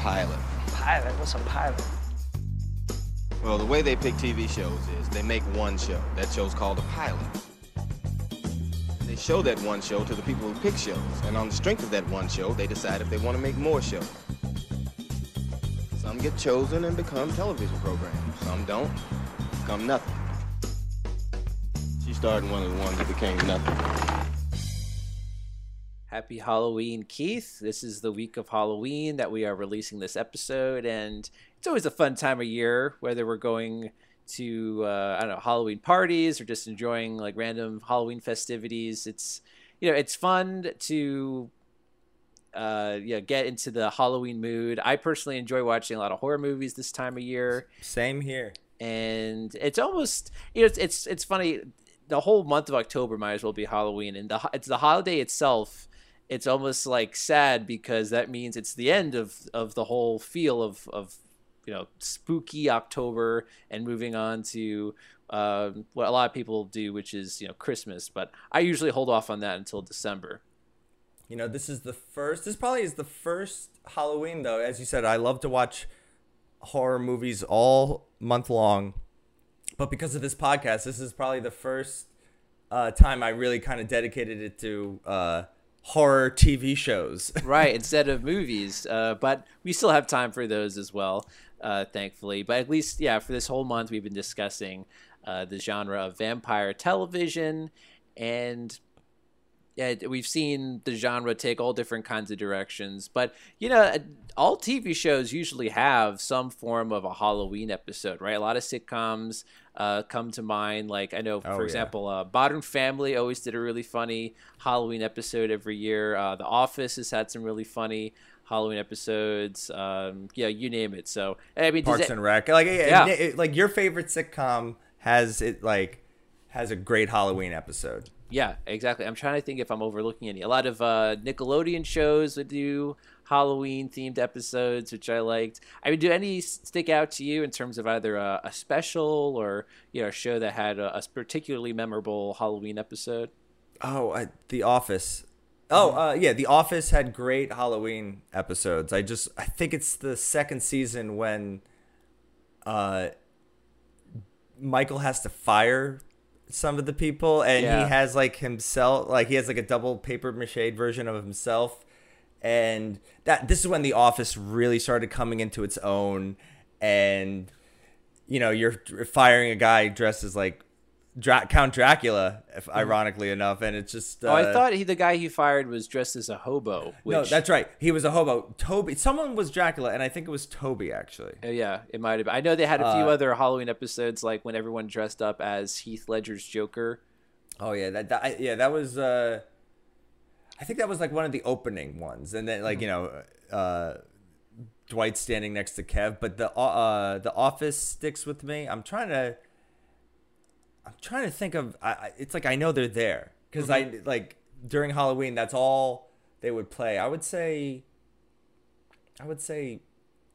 pilot. Pilot? What's a pilot? Well, the way they pick TV shows is they make one show. That show's called a pilot. They show that one show to the people who pick shows, and on the strength of that one show, they decide if they want to make more shows. Some get chosen and become television programs. Some don't. Become nothing. She started one of the ones that became nothing. Happy Halloween, Keith. This is the week of Halloween that we are releasing this episode, and it's always a fun time of year, whether we're going to uh, I don't know Halloween parties or just enjoying like random Halloween festivities. It's you know it's fun to uh, yeah get into the Halloween mood. I personally enjoy watching a lot of horror movies this time of year, Same here. and it's almost you know it's it's, it's funny. The whole month of October might as well be Halloween, and the it's the holiday itself. It's almost like sad because that means it's the end of of the whole feel of of you know spooky October and moving on to um, what a lot of people do, which is you know Christmas. But I usually hold off on that until December. You know, this is the first. This probably is the first Halloween, though. As you said, I love to watch horror movies all month long, but because of this podcast, this is probably the first uh, time I really kind of dedicated it to uh, horror TV shows. right instead of movies uh, but we still have time for those as well uh, thankfully but at least yeah for this whole month we've been discussing uh, the genre of vampire television and yeah, we've seen the genre take all different kinds of directions, but you know, all TV shows usually have some form of a Halloween episode, right? A lot of sitcoms uh, come to mind. Like I know, Oh, for yeah. example, uh, Modern Family always did a really funny Halloween episode every year. Uh, the Office has had some really funny Halloween episodes. Um, yeah, you name it. So I mean, Parks it- and Rec, like Yeah. yeah. it- like your favorite sitcom has it like has a great Halloween episode. Yeah, exactly. I'm trying to think if I'm overlooking any. A lot of uh, Nickelodeon shows would do Halloween themed episodes, which I liked. I mean, do any stick out to you in terms of either a, a special or you know a show that had a, a particularly memorable Halloween episode? Oh, I, The Office. Oh, uh, yeah, The Office had great Halloween episodes. I just I think it's the second season when uh Michael has to fire some of the people and Yeah. he has like himself like he has like a double paper mache version of himself and that this is when the office really started coming into its own and you know you're firing a guy dressed as like Dra- Count Dracula, if, ironically enough, and it's just. Uh, oh, I thought he, the guy he fired was dressed as a hobo. Which, no, that's right. He was a hobo. Toby, someone was Dracula, and I think it was Toby actually. Oh, yeah, it might have. been. I know they had a few Uh, other Halloween episodes, like when everyone dressed up as Heath Ledger's Joker. Oh yeah, that, that I- yeah that was. Uh, I think that was like one of the opening ones, and then like you know, uh, Dwight standing next to Kev. But the uh, the Office sticks with me. I'm trying to. I'm trying to think of. I, it's like I know they're there because I like during Halloween. That's all they would play. I would say. I would say,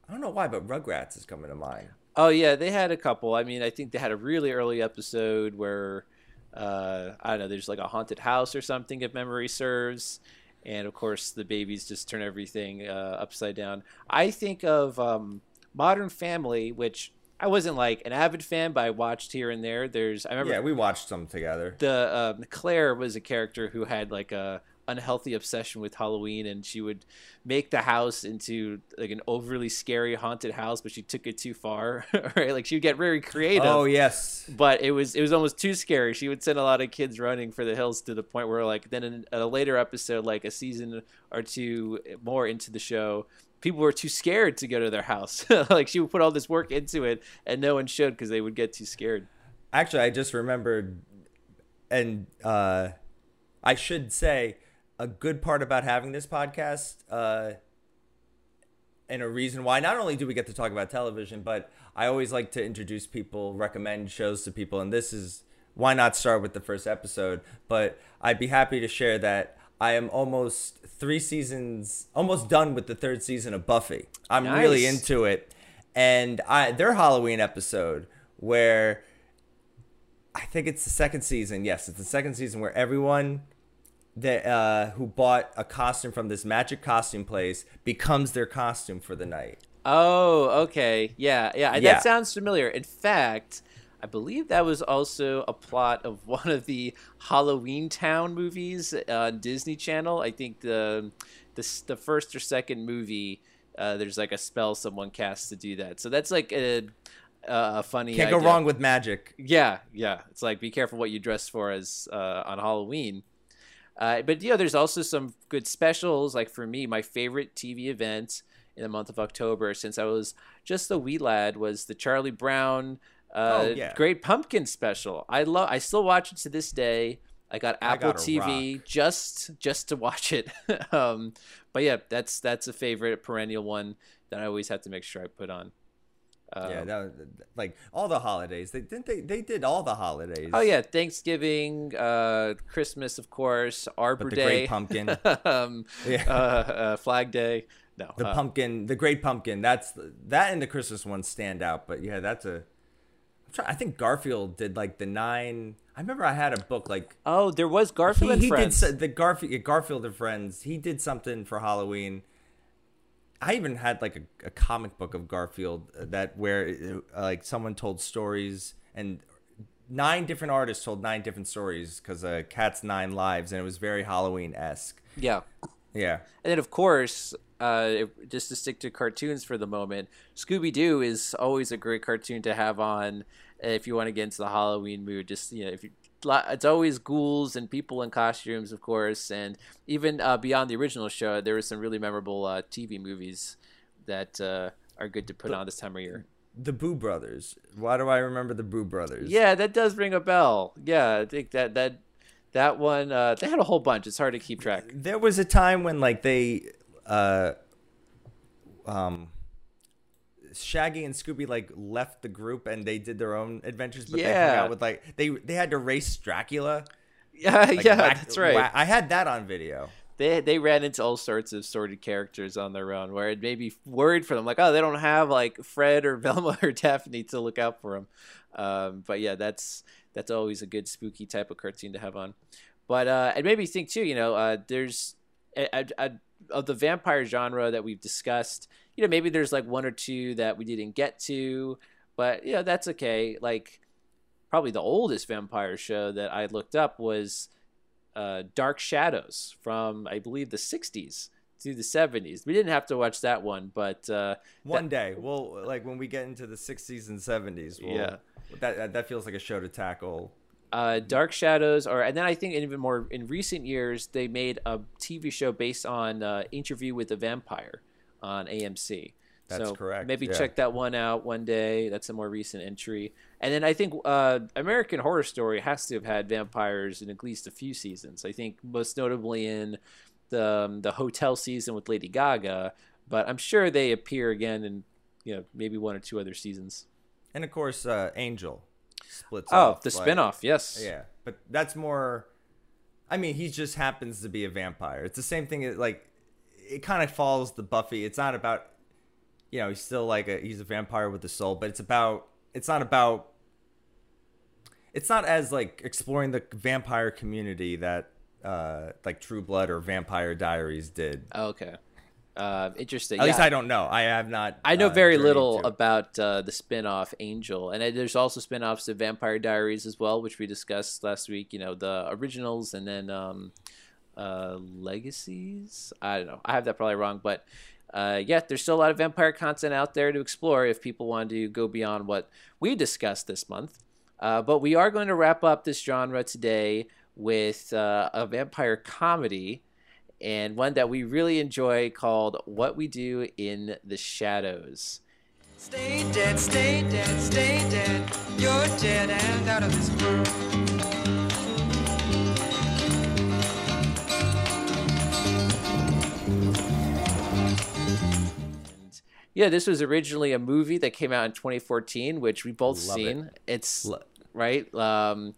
I don't know why, but Rugrats is coming to mind. Oh yeah, they had a couple. I mean, I think they had a really early episode where uh, I don't know, there's like a haunted house or something, if memory serves, and of course the babies just turn everything uh, upside down. I think of um, Modern Family, which I wasn't like an avid fan, but I watched here and there. There's I remember Yeah, we watched them together. the um, Claire was a character who had like a unhealthy obsession with Halloween, and she would make the house into like an overly scary haunted house, but she took it too far. right, like she would get very creative. Oh yes. But it was it was almost too scary. She would send a lot of kids running for the hills to the point where like then in a later episode, like a season or two more into the show, people were too scared to go to their house. like she would put all this work into it, and no one should because they would get too scared. Actually, I just remembered, and uh, I should say a good part about having this podcast, uh, and a reason why not only do we get to talk about television, but I always like to introduce people, recommend shows to people, and this is why not start with the first episode. But I'd be happy to share that I am almost three seasons, almost done with the third season of Buffy. I'm really into it, and I their Halloween episode where I think it's the second season. Yes, it's the second season where everyone that uh, who bought a costume from this magic costume place becomes their costume for the night. Oh, okay. Yeah, yeah. Yeah. That sounds familiar. In fact, I believe that was also a plot of one of the Halloweentown movies on Disney Channel. I think the the, the first or second movie, uh, there's like a spell someone casts to do that. So that's like a, a funny. Can't go wrong with magic. Yeah, yeah. It's like be careful what you dress for as uh, on Halloween. Uh, but yeah, there's also some good specials. Like for me, my favorite TV event in the month of October, since I was just a wee lad, was the Charlie Brown uh, Oh, yeah. Great Pumpkin special. I love. I still watch it to this day. I got I Apple gotta TV rock. just just to watch it. um, but yeah, that's that's a favorite perennial one that I always have to make sure I put on. Um, yeah, that was, like all the holidays. They didn't they they did all the holidays. Oh yeah, Thanksgiving, uh, Christmas, of course, Arbor But the Day, Great Pumpkin. um, Yeah. uh, uh, Flag Day. No, The uh, pumpkin, the great pumpkin. That's that and the Christmas ones stand out. But yeah, that's a. I'm trying, I think Garfield did like the nine. I remember I had a book like Oh, there was he, Garfield and he did the Garfield Garfield and Friends. He did something for Halloween. I even had like a, a comic book of Garfield that where uh, like someone told stories and nine different artists told nine different stories because uh, Cat's Nine Lives and it was very Halloween esque. yeah, Yeah. and then of course, uh, just to stick to cartoons for the moment, Scooby Doo is always a great cartoon to have on uh, if you want to get into the Halloween mood. Just you know, if you it's always ghouls and people in costumes, of course, and even uh, beyond the original show, there were some really memorable uh, TV movies that uh, are good to put on this time of year. The Boo Brothers. Why do I remember the Boo Brothers? Yeah, that does ring a bell. Yeah, I think that that that one uh, they had a whole bunch. It's hard to keep track. There was a time when like they uh um Shaggy and Scooby like left the group and they did their own adventures, but they hung Yeah. out with like they they had to race Dracula. Yeah, Like, yeah, whack- that's right. whack- I had that on video. They they ran into all sorts of sordid characters on their own, where it made me worried for them. Like, oh, they don't have like Fred or Velma or Daphne to look out for them. Um, but yeah, that's that's always a good spooky type of cartoon to have on. But uh, it made me think too. You know, uh, there's a, a, a, of the vampire genre that we've discussed. You know, maybe there's like one or two that we didn't get to, but you know that's okay. Like probably the oldest vampire show that I looked up was uh, Dark Shadows from I believe the 60s to the 70s. We didn't have to watch that one, but uh, One day, we'll like when we get into the 60s and 70s. We'll, Yeah. that that- that feels like a show to tackle. uh, Dark Shadows, or and then I think even more in recent years they made a TV show based on uh, Interview with a Vampire on AMC. That's so correct, Maybe yeah. check that one out one day. That's a more recent entry. And then I think uh, American Horror Story has to have had vampires in at least a few seasons. I think most notably in the um, the hotel season with Lady Gaga, but I'm sure they appear again in you know maybe one or two other seasons. And of course, uh, Angel splits Oh, off. the like- spinoff, yes. Yeah, but that's more. I mean, he just happens to be a vampire. It's the same thing. as, Like, it kind of follows the Buffy. It's not about, you know, he's still like a he's a vampire with a soul, but it's about. It's not about. It's not as like exploring the vampire community that, uh, like True Blood or Vampire Diaries did. Okay. Uh, interesting. At least I don't know. I have not. I know uh, very little to- about uh, the spin-off Angel, and there's also spin-offs of Vampire Diaries as well, which we discussed last week. You know, the originals and then um, uh, Legacies. I don't know. I have that probably wrong, but uh, yeah, there's still a lot of vampire content out there to explore if people want to go beyond what we discussed this month. Uh, but we are going to wrap up this genre today with uh, a vampire comedy and one that we really enjoy called What We Do in the Shadows. Stay dead, stay dead, stay dead. You're dead and out of this world. Yeah, this was originally a movie that came out in 2014, which we both Love it. seen. It's Lo- right. Um,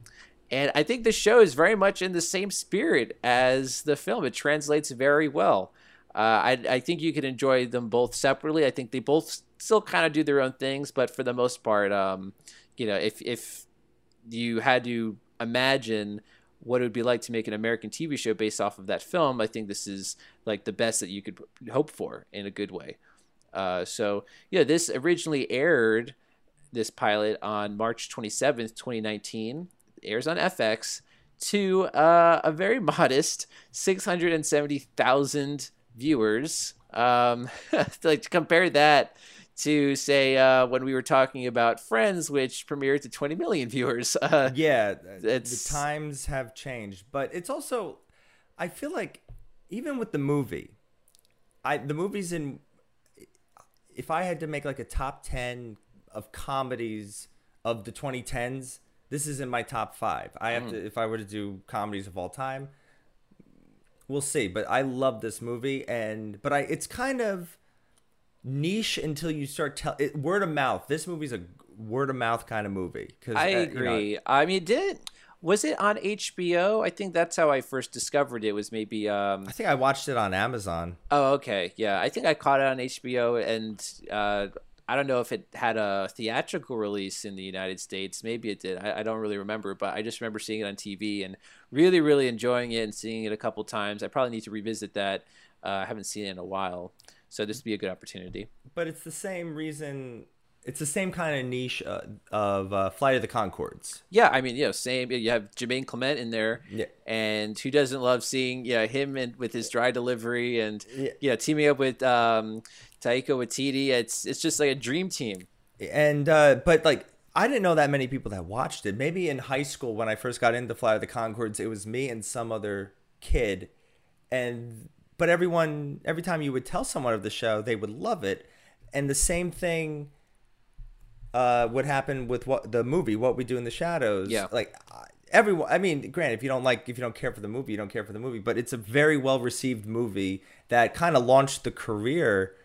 and I think the show is very much in the same spirit as the film. It translates very well. Uh, I, I think you could enjoy them both separately. I think they both still kind of do their own things, but for the most part, um, you know, if if you had to imagine what it would be like to make an American TV show based off of that film, I think this is like the best that you could hope for in a good way. Uh, so yeah, this originally aired this pilot on March 27th, 2019. It airs on FX to uh, a very modest 670,000 viewers. Um, to, like to compare that to say uh, when we were talking about Friends, which premiered to 20 million viewers. Uh, yeah, it's- the times have changed, but it's also I feel like even with the movie, I the movies in if I had to make like a top 10 of comedies of the 2010s, this is in my top 5. I have hmm. to if I were to do comedies of all time, we'll see, but I love this movie and but I it's kind of niche until you start tell it, word of mouth. This movie's a word of mouth kind of movie cuz I uh, agree. I mean, did was it on HBO? I think that's how I first discovered it. Was maybe um, I think I watched it on Amazon. Oh, okay. Yeah, I think I caught it on HBO, and uh, I don't know if it had a theatrical release in the United States. Maybe it did. I, I don't really remember, but I just remember seeing it on TV and really, really enjoying it and seeing it a couple times. I probably need to revisit that. Uh, I haven't seen it in a while, so this would be a good opportunity. But it's the same reason. It's the same kind of niche uh, of uh, Flight of the Conchords. Yeah, I mean, you know, same. You have Jemaine Clement in there, Yeah. and who doesn't love seeing yeah him and with his dry delivery and Yeah. yeah, teaming up with um, Taika Waititi. It's it's just like a dream team. And uh, but like I didn't know that many people that watched it. Maybe in high school when I first got into Flight of the Conchords, it was me and some other kid. And but everyone every time you would tell someone of the show, they would love it. And the same thing uh, would happen with what the movie, What We Do in the Shadows. Yeah. like everyone. I mean, granted, if you don't like, if you don't care for the movie, you don't care for the movie. But it's a very well received movie that kind of launched the career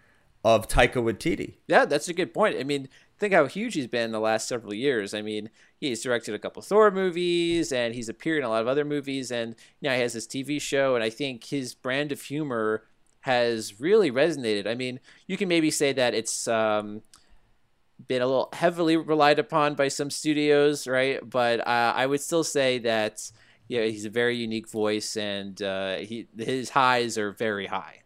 of Taika Waititi. Yeah, that's a good point. I mean, think how huge he's been in the last several years. I mean, he's directed a couple Thor movies and he's appeared in a lot of other movies and you know, he has this TV show and I think his brand of humor has really resonated. I mean, you can maybe say that it's um, been a little heavily relied upon by some studios, right? But uh, I would still say that yeah, he's a very unique voice and uh, he his highs are very high.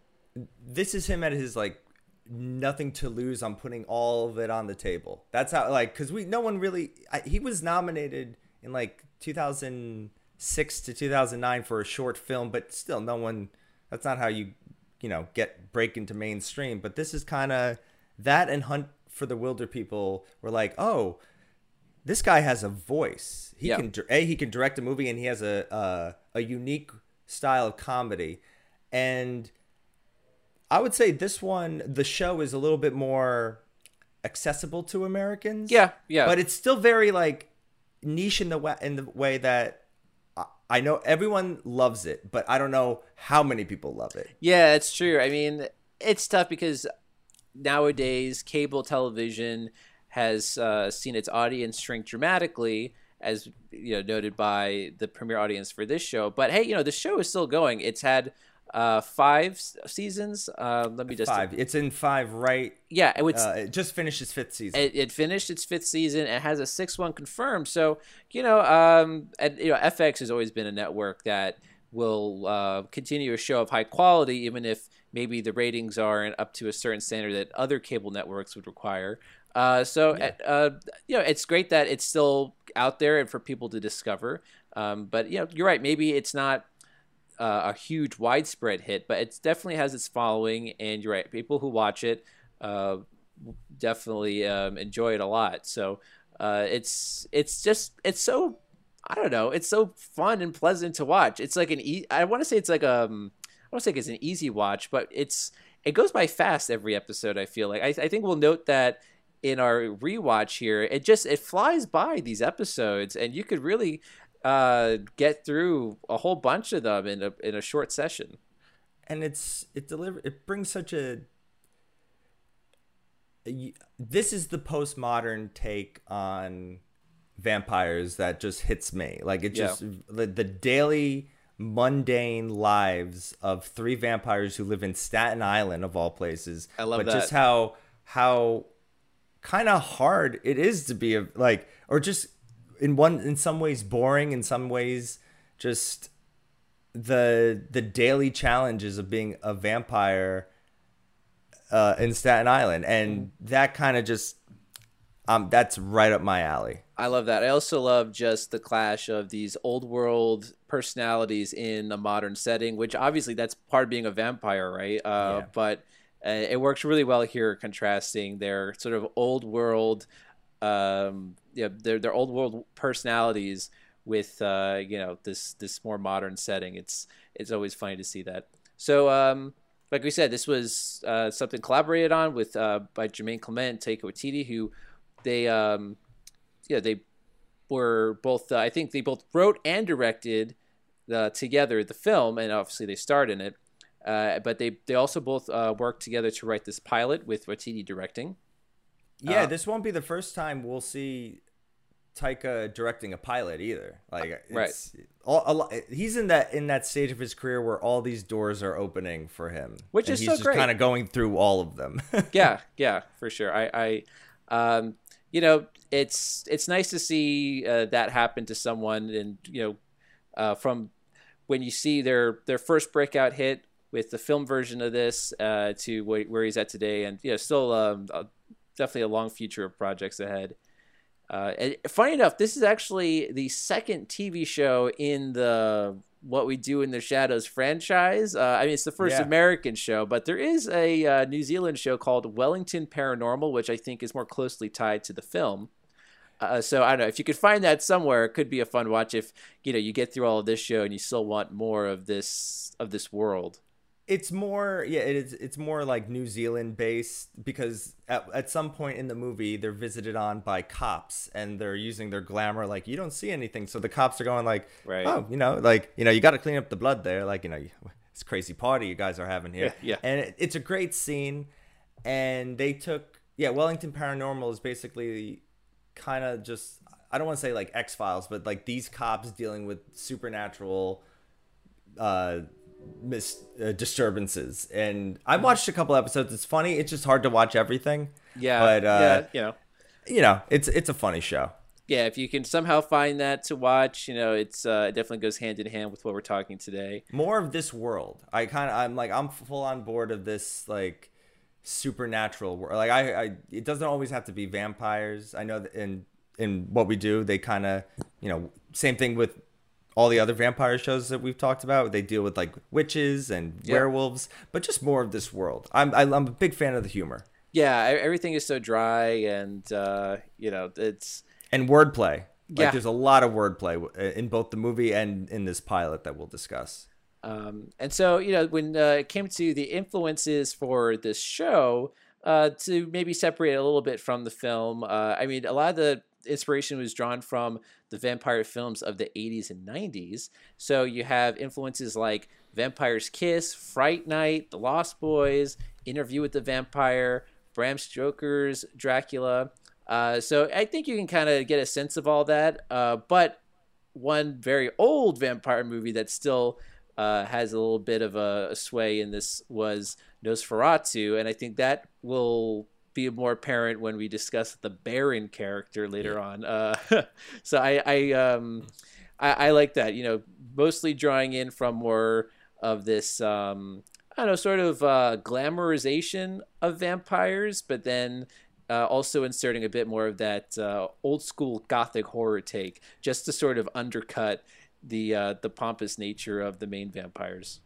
this is him at his like nothing to lose on putting all of it on the table. That's how like because we no one really I, he was nominated in like 2006 to 2009 for a short film, but still no one. That's not how you you know get break into mainstream. But this is kind of that and Hunt for the Wilderpeople were like oh. This guy has a voice. He Yeah. can a he can direct a movie and he has a uh, a unique style of comedy, and I would say this one, the show is a little bit more accessible to Americans. Yeah, yeah. But it's still very like niche in the way in the way that I, I know everyone loves it, but I don't know how many people love it. Yeah, it's true. I mean, it's tough because nowadays cable television has uh, seen its audience shrink dramatically, as you know, noted by the premiere audience for this show. But hey, you know, the show is still going. It's had uh, five seasons. Uh, let me just Five. It's in five right. yeah, it was Uh, it just finished its fifth season. it, it finished its fifth season it has a sixth one confirmed. So you know, um, and you know, FX has always been a network that will uh, continue a show of high quality, even if maybe the ratings aren't up to a certain standard that other cable networks would require. Uh, so uh, you know, it's great that it's still out there and for people to discover. Um, but you know, you're right. Maybe it's not uh, a huge widespread hit, but it definitely has its following. And you're right, people who watch it uh, definitely um, enjoy it a lot. So uh, it's it's just it's so I don't know, it's so fun and pleasant to watch. It's like an e- I want to say it's like um To say it's an easy watch, but it's it goes by fast every episode. I feel like I, I think we'll note that in our rewatch here, it just it flies by these episodes, and you could really uh, get through a whole bunch of them in a in a short session. and it's it deliver it brings such a this is the postmodern take on vampires that just hits me like it Yeah. just the, the daily mundane lives of three vampires who live in Staten Island of all places I love but just how how kind of hard it is to be a like or just in one in some ways boring in some ways just the the daily challenges of being a vampire uh, in Staten Island, and that kind of just um that's right up my alley. I love that. I also love just the clash of these old world personalities in a modern setting, which obviously that's part of being a vampire, right? Uh, Yeah. But uh, it works really well here, contrasting their sort of old world, um, yeah, their their old world personalities with uh, you know this this more modern setting. It's it's always funny to see that. So. Um, like we said, this was uh, something collaborated on with uh, by Jemaine Clement and Taika Waititi, who they um, yeah they were both uh, I think they both wrote and directed uh, together the film, and obviously they starred in it. Uh, but they they also both uh, worked together to write this pilot with Waititi directing. Yeah, Uh, this won't be the first time we'll see Taika directing a pilot either. Like, Right. all, a lot, he's in that in that stage of his career where all these doors are opening for him, Which and is he's so just great. kind of going through all of them. yeah, yeah, for sure. I, I, um, you know, it's it's nice to see uh, that happen to someone, and you know, uh, from when you see their their first breakout hit with the film version of this uh, to where, where he's at today, and you know, still um, definitely a long future of projects ahead. Uh, and funny enough, this is actually the second TV show in the What We Do in the Shadows franchise. Uh, I mean, it's the first Yeah. American show, but there is a uh, New Zealand show called Wellington Paranormal, which I think is more closely tied to the film. Uh, so I don't know if you could find that somewhere. It could be a fun watch if you know you get through all of this show and you still want more of this of this world. it's more yeah it is it's more like new zealand based because at, at some point in the movie they're visited on by cops and they're using their glamour like you don't see anything so the cops are going like Right. oh you know like you know you got to clean up the blood there like you know it's a crazy party you guys are having here Yeah, yeah. and it, it's a great scene and they took yeah wellington paranormal is basically kind of just i don't want to say like x-files but like these cops dealing with supernatural uh mis- uh, disturbances. And i watched a couple episodes. It's funny it's just hard to watch everything. Yeah, but uh yeah, you know, you know it's it's a funny show. Yeah. If you can somehow find that to watch, you know, it's uh, it definitely goes hand in hand with what we're talking today. more of this world. I kind of i'm like i'm full on board of this like supernatural world like i i it doesn't always have to be vampires. I know that in in what we do they kind of you know same thing with all the other vampire shows that we've talked about. They deal with like witches and werewolves but just more of this world. I'm I, i'm a big fan of the humor. Yeah, everything is so dry, and uh, you know, it's and wordplay. Like Yeah. there's a lot of wordplay in both the movie and in this pilot that we'll discuss Um, and so, you know, when uh, it came to the influences for this show, uh, to maybe separate a little bit from the film, uh, I mean, a lot of the inspiration was drawn from the vampire films of the 80s and 90s. So you have influences like Vampire's Kiss, Fright Night, The Lost Boys, Interview with the Vampire, Bram Stoker's Dracula. Uh, so I think you can kind of get a sense of all that. Uh, but one very old vampire movie that's still uh, has a little bit of a, a sway in this was Nosferatu, and I think that will be more apparent when we discuss the Baron character later on. Uh, so I I, um, I I like that. You know, mostly drawing in from more of this. Um, I don't know, sort of uh, glamorization of vampires, but then uh, also inserting a bit more of that uh, old school gothic horror take, just to sort of undercut the uh, the pompous nature of the main vampires.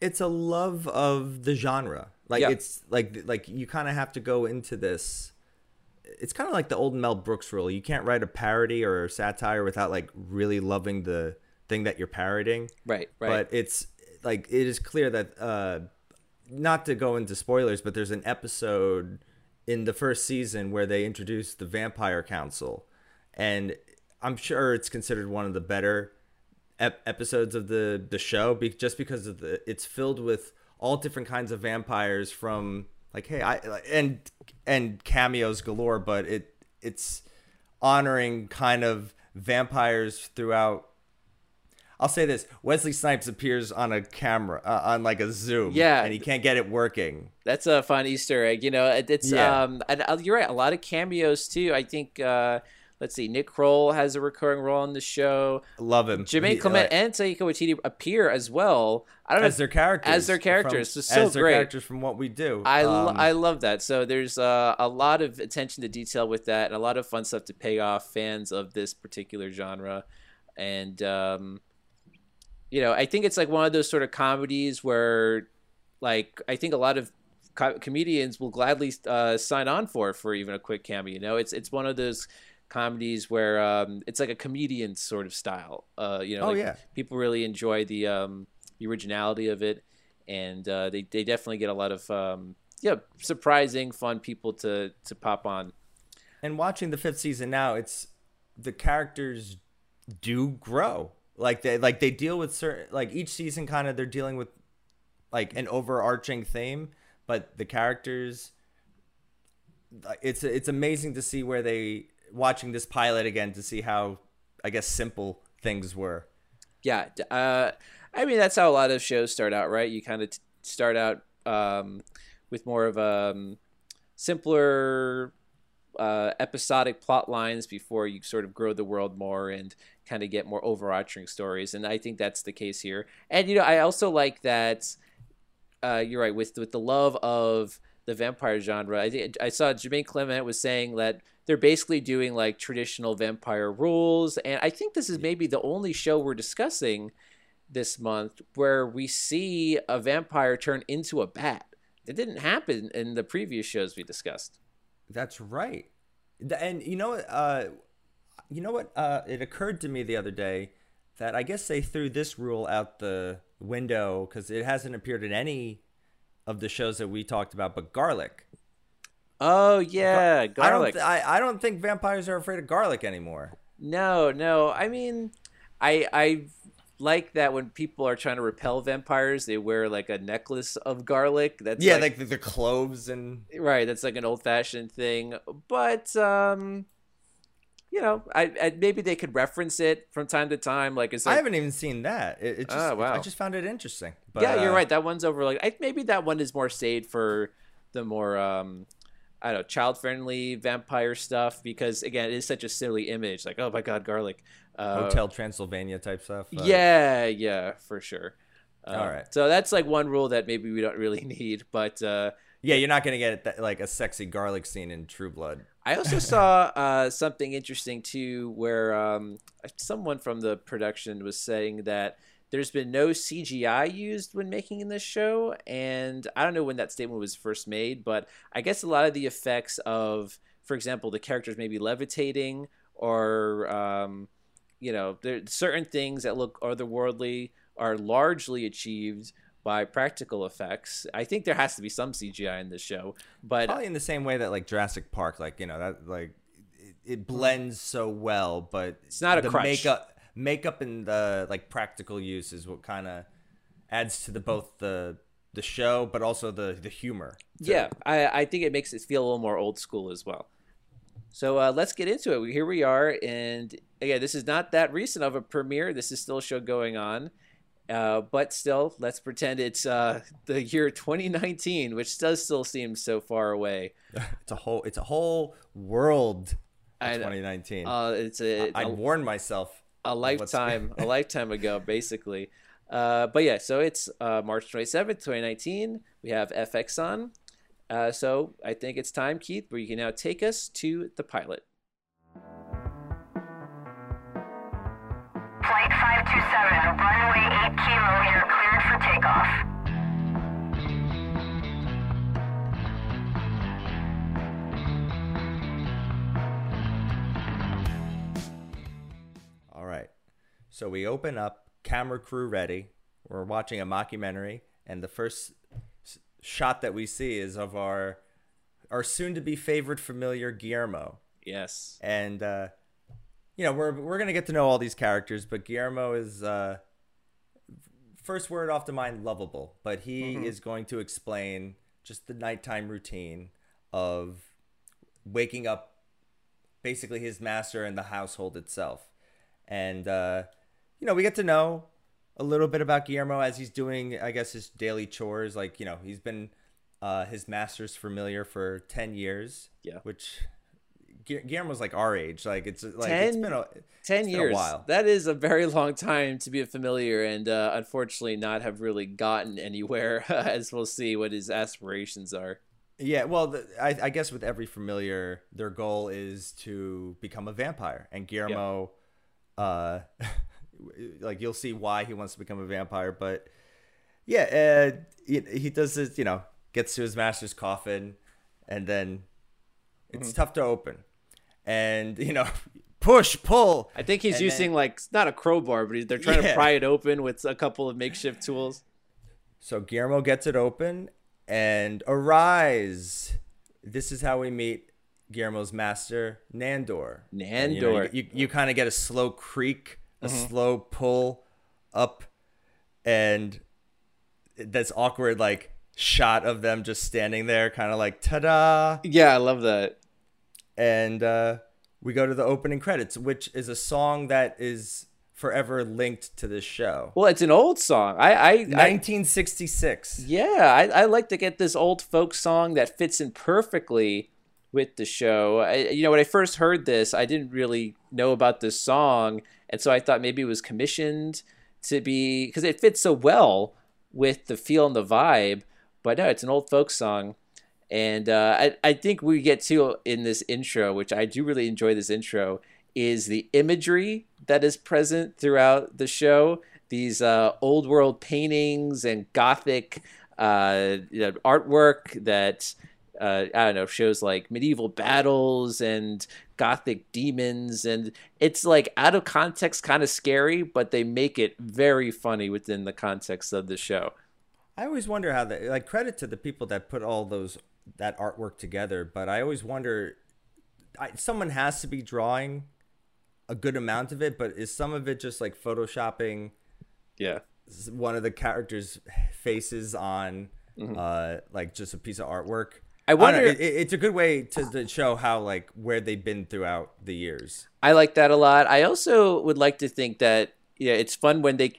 it's a love of the genre. Like Yeah. it's like like you kind of have to go into this. It's kind of like the old Mel Brooks rule. You can't write a parody or a satire without like really loving the thing that you're parodying. Right, right. But it's like it is clear that uh not to go into spoilers, but there's an episode in the first season where they introduce the Vampire Council, and I'm sure it's considered one of the better ep- episodes of the the show, be- just because of the it's filled with all different kinds of vampires from like hey I and and cameos galore, but it it's honoring kind of vampires throughout. I'll say this: Wesley Snipes appears on a camera, uh, on like a Zoom, Yeah. and he can't get it working. That's a fun Easter egg. You know, it, it's Yeah. um, and uh, you're right. A lot of cameos too. I think uh, let's see, Nick Kroll has a recurring role on the show. Love him. Jemaine He- Clement like, and Taika Waititi appear as well. I don't know as if- their characters, as their characters. from, So, so as their great. characters from what we do. I, lo- Um, I love that. So there's uh, a lot of attention to detail with that, and a lot of fun stuff to pay off fans of this particular genre. And um, you know, I think it's like one of those sort of comedies where, like, I think a lot of co- comedians will gladly uh, sign on for for even a quick cameo. You know, it's it's one of those comedies where um, it's like a comedian sort of style. Uh, you know, Oh, like, yeah. people really enjoy the um, the originality of it, and uh, they they definitely get a lot of um, yeah surprising, fun people to to pop on. and watching the fifth season now, it's the characters do grow. Like they like they deal with certain like each season kind of they're dealing with like an overarching theme, but the characters it's it's amazing to see where they watching this pilot again to see how I guess simple things were. Yeah, uh, I mean that's how a lot of shows start out, right? You kind of t- start out um, with more of a um, simpler uh, episodic plot lines before you sort of grow the world more and kind of get more overarching stories. And I think that's the case here. And you know, I also like that. Uh, you're right with with the love of the vampire genre. I think I saw Jemaine Clement was saying that they're basically doing like traditional vampire rules, and I think this is maybe the only show we're discussing this month where we see a vampire turn into a bat. That didn't happen in the previous shows we discussed. That's right. And you know what? Uh, you know what? Uh, it occurred to me the other day that I guess they threw this rule out the window because it hasn't appeared in any of the shows that we talked about. But garlic. Oh yeah, garlic. I don't. Th- I, I don't think vampires are afraid of garlic anymore. No, no. I mean, I I like that when people are trying to repel vampires, they wear like a necklace of garlic. That's yeah, like, like the, the cloves and right. That's like an old fashioned thing. But um, you know, I, I maybe they could reference it from time to time. Like, is I haven't even seen that. It, it just, Oh, wow. I just found it interesting. But, yeah, you're uh, right. That one's over. Like, I, maybe that one is more saved for the more um, I don't know, child friendly vampire stuff because again, it is such a silly image. Like, oh my god, garlic. Uh, Hotel Transylvania type stuff. uh, Yeah, yeah, for sure. Uh, All right. So that's like one rule that maybe we don't really need. But uh, yeah. You're not gonna get that, like a sexy garlic scene in True Blood. I also saw uh, something interesting too, where um, someone from the production was saying that there's been no CGI used when making this show, and I don't know when that statement was first made, but I guess a lot of the effects of, for example, the characters maybe levitating or um, you know, there certain things that look otherworldly are largely achieved by practical effects. I think there has to be some CGI in this show, but Probably in the same way that like Jurassic Park, like you know that like it, it blends so well, but It's not a the crutch. makeup, makeup and the like practical use is what kind of adds to the both the the show, but also the the humor. Yeah. I, I think it makes it feel a little more old school as well. So uh, let's get into it. Here we are, and again, this is not that recent of a premiere. This is still a show going on, uh, but still, let's pretend it's uh, the year 2019, which does still seem so far away. it's a whole it's a whole world. of I 2019. Uh, it's a, I a, warned myself. a lifetime a lifetime ago, basically. Uh, but yeah, so it's uh, March 27th, 2019. We have FX on. Uh, so I think it's time, Keith, where you can now take us to the pilot. Flight 527, runway 8 kilo, you're cleared for takeoff. All right. So we open up, camera crew ready. We're watching a mockumentary, and the first shot that we see is of our our soon to be favorite familiar Guillermo. Yes. And uh, you know, we're we're gonna get to know all these characters, but Guillermo is uh, first word off the mind, lovable. But he is going to explain just the nighttime routine of waking up basically his master and the household itself. And uh, you know, we get to know a little bit about Guillermo as he's doing, I guess, his daily chores. Like, you know, he's been uh, his master's familiar for ten years. Yeah. Which Guillermo's like our age. Like it's like Ten- it's been a 10 it's been a years. while. That is a very long time to be a familiar and uh, unfortunately not have really gotten anywhere, as we'll see what his aspirations are. Yeah, well, the, I, I guess with every familiar, their goal is to become a vampire, and Guillermo, uh, like you'll see why he wants to become a vampire, but yeah, uh, he, he does this, you know, gets to his master's coffin, and then it's tough to open, and you know, push, pull. I think he's And using then- like not a crowbar, but they're trying to pry it open with a couple of makeshift tools. So Guillermo gets it open and arise. This is how we meet Guillermo's master, Nandor. And, you know, Nandor. you, you, you kind of get a slow creak, a mm-hmm. slow pull up, and that's awkward, like shot of them just standing there, kind of like ta da. Yeah, I love that. And uh, we go to the opening credits, which is a song that is forever linked to this show. Well, it's an old song. I, I, I 1966. yeah, I, I like to get this old folk song that fits in perfectly with the show. I, you know, when I first heard this, I didn't really know about this song, and so I thought maybe it was commissioned to be because it fits so well with the feel and the vibe. But no, it's an old folk song. And uh, I, I think we get to in this intro, which I do really enjoy this intro, is the imagery that is present throughout the show. These uh, old world paintings and gothic uh, artwork that uh, I don't know shows like medieval battles and gothic demons, and it's like out of context, kind of scary, but they make it very funny within the context of the show. I always wonder how they like credit to the people that put all those that artwork together, but I always wonder I, someone has to be drawing a good amount of it, but is some of it just like photoshopping Yeah. one of the characters' faces on uh like just a piece of artwork? I know, wonder- it, it- it's a good way to, to show how like where they've been throughout the years. I like that a lot. I also would like to think that yeah, it's fun when they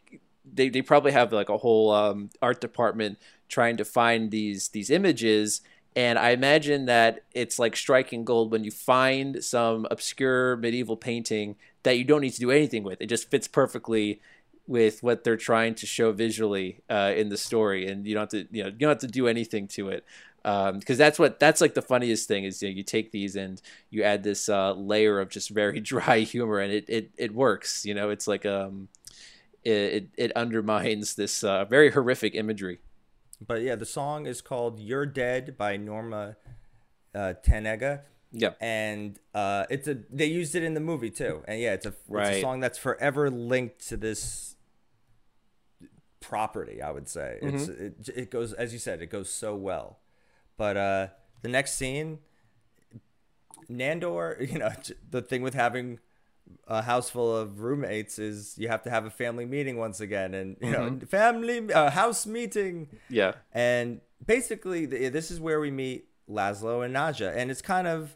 they, they probably have like a whole um, art department trying to find these these images. And I imagine that it's like striking gold when you find some obscure medieval painting that you don't need to do anything with. It just fits perfectly with what they're trying to show visually uh, in the story, and you don't have to you know you don't have to do anything to it. Because that's what that's like the funniest thing is you, know, you take these and you add this uh, layer of just very dry humor and it it, it works you know? It's like um it it, it undermines this uh, very horrific imagery But yeah, the song is called "You're Dead" by Norma uh, Tanega. yeah and uh, it's a they used it in the movie too, and yeah, it's a, it's a song that's forever linked to this property. I would say it's it, it goes as you said, it goes so well. But uh, the next scene, Nandor, you know, the thing with having a house full of roommates is you have to have a family meeting once again, and you know, family uh, house meeting. yeah And basically, th- this is where we meet Laszlo and Nadja, and it's kind of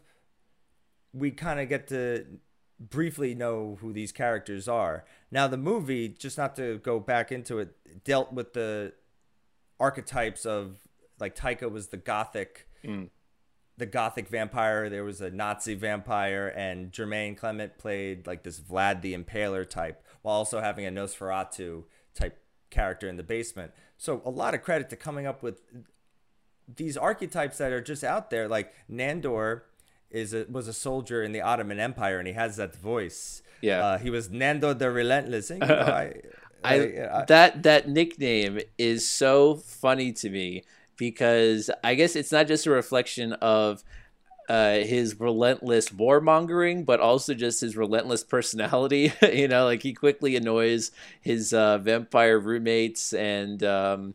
we kind of get to briefly know who these characters are. Now, the movie, just not to go back into it, dealt with the archetypes of like Taika was the gothic, the gothic vampire. There was a Nazi vampire, and Jemaine Clement played like this Vlad the Impaler type, while also having a Nosferatu type character in the basement. So a lot of credit to coming up with these archetypes that are just out there. Like Nandor is a, was a soldier in the Ottoman Empire, and he has that voice. Yeah. uh, he was Nandor the Relentless. And, you know, I, I, I- that that nickname is so funny to me because I guess it's not just a reflection of uh, his relentless warmongering, but also just his relentless personality. you know, like he quickly annoys his uh, vampire roommates, and um,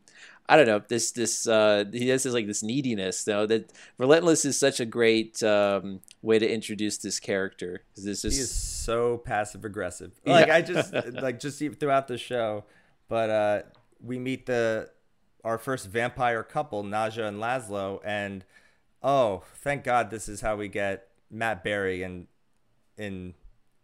I don't know this this uh, he has this like this neediness. though that relentless is such a great um, way to introduce this character. It's he is so passive aggressive. Like Yeah. I just like just throughout the show, but uh, we meet the our first vampire couple, Nadja and Laszlo, and oh, thank God, this is how we get Matt Berry in in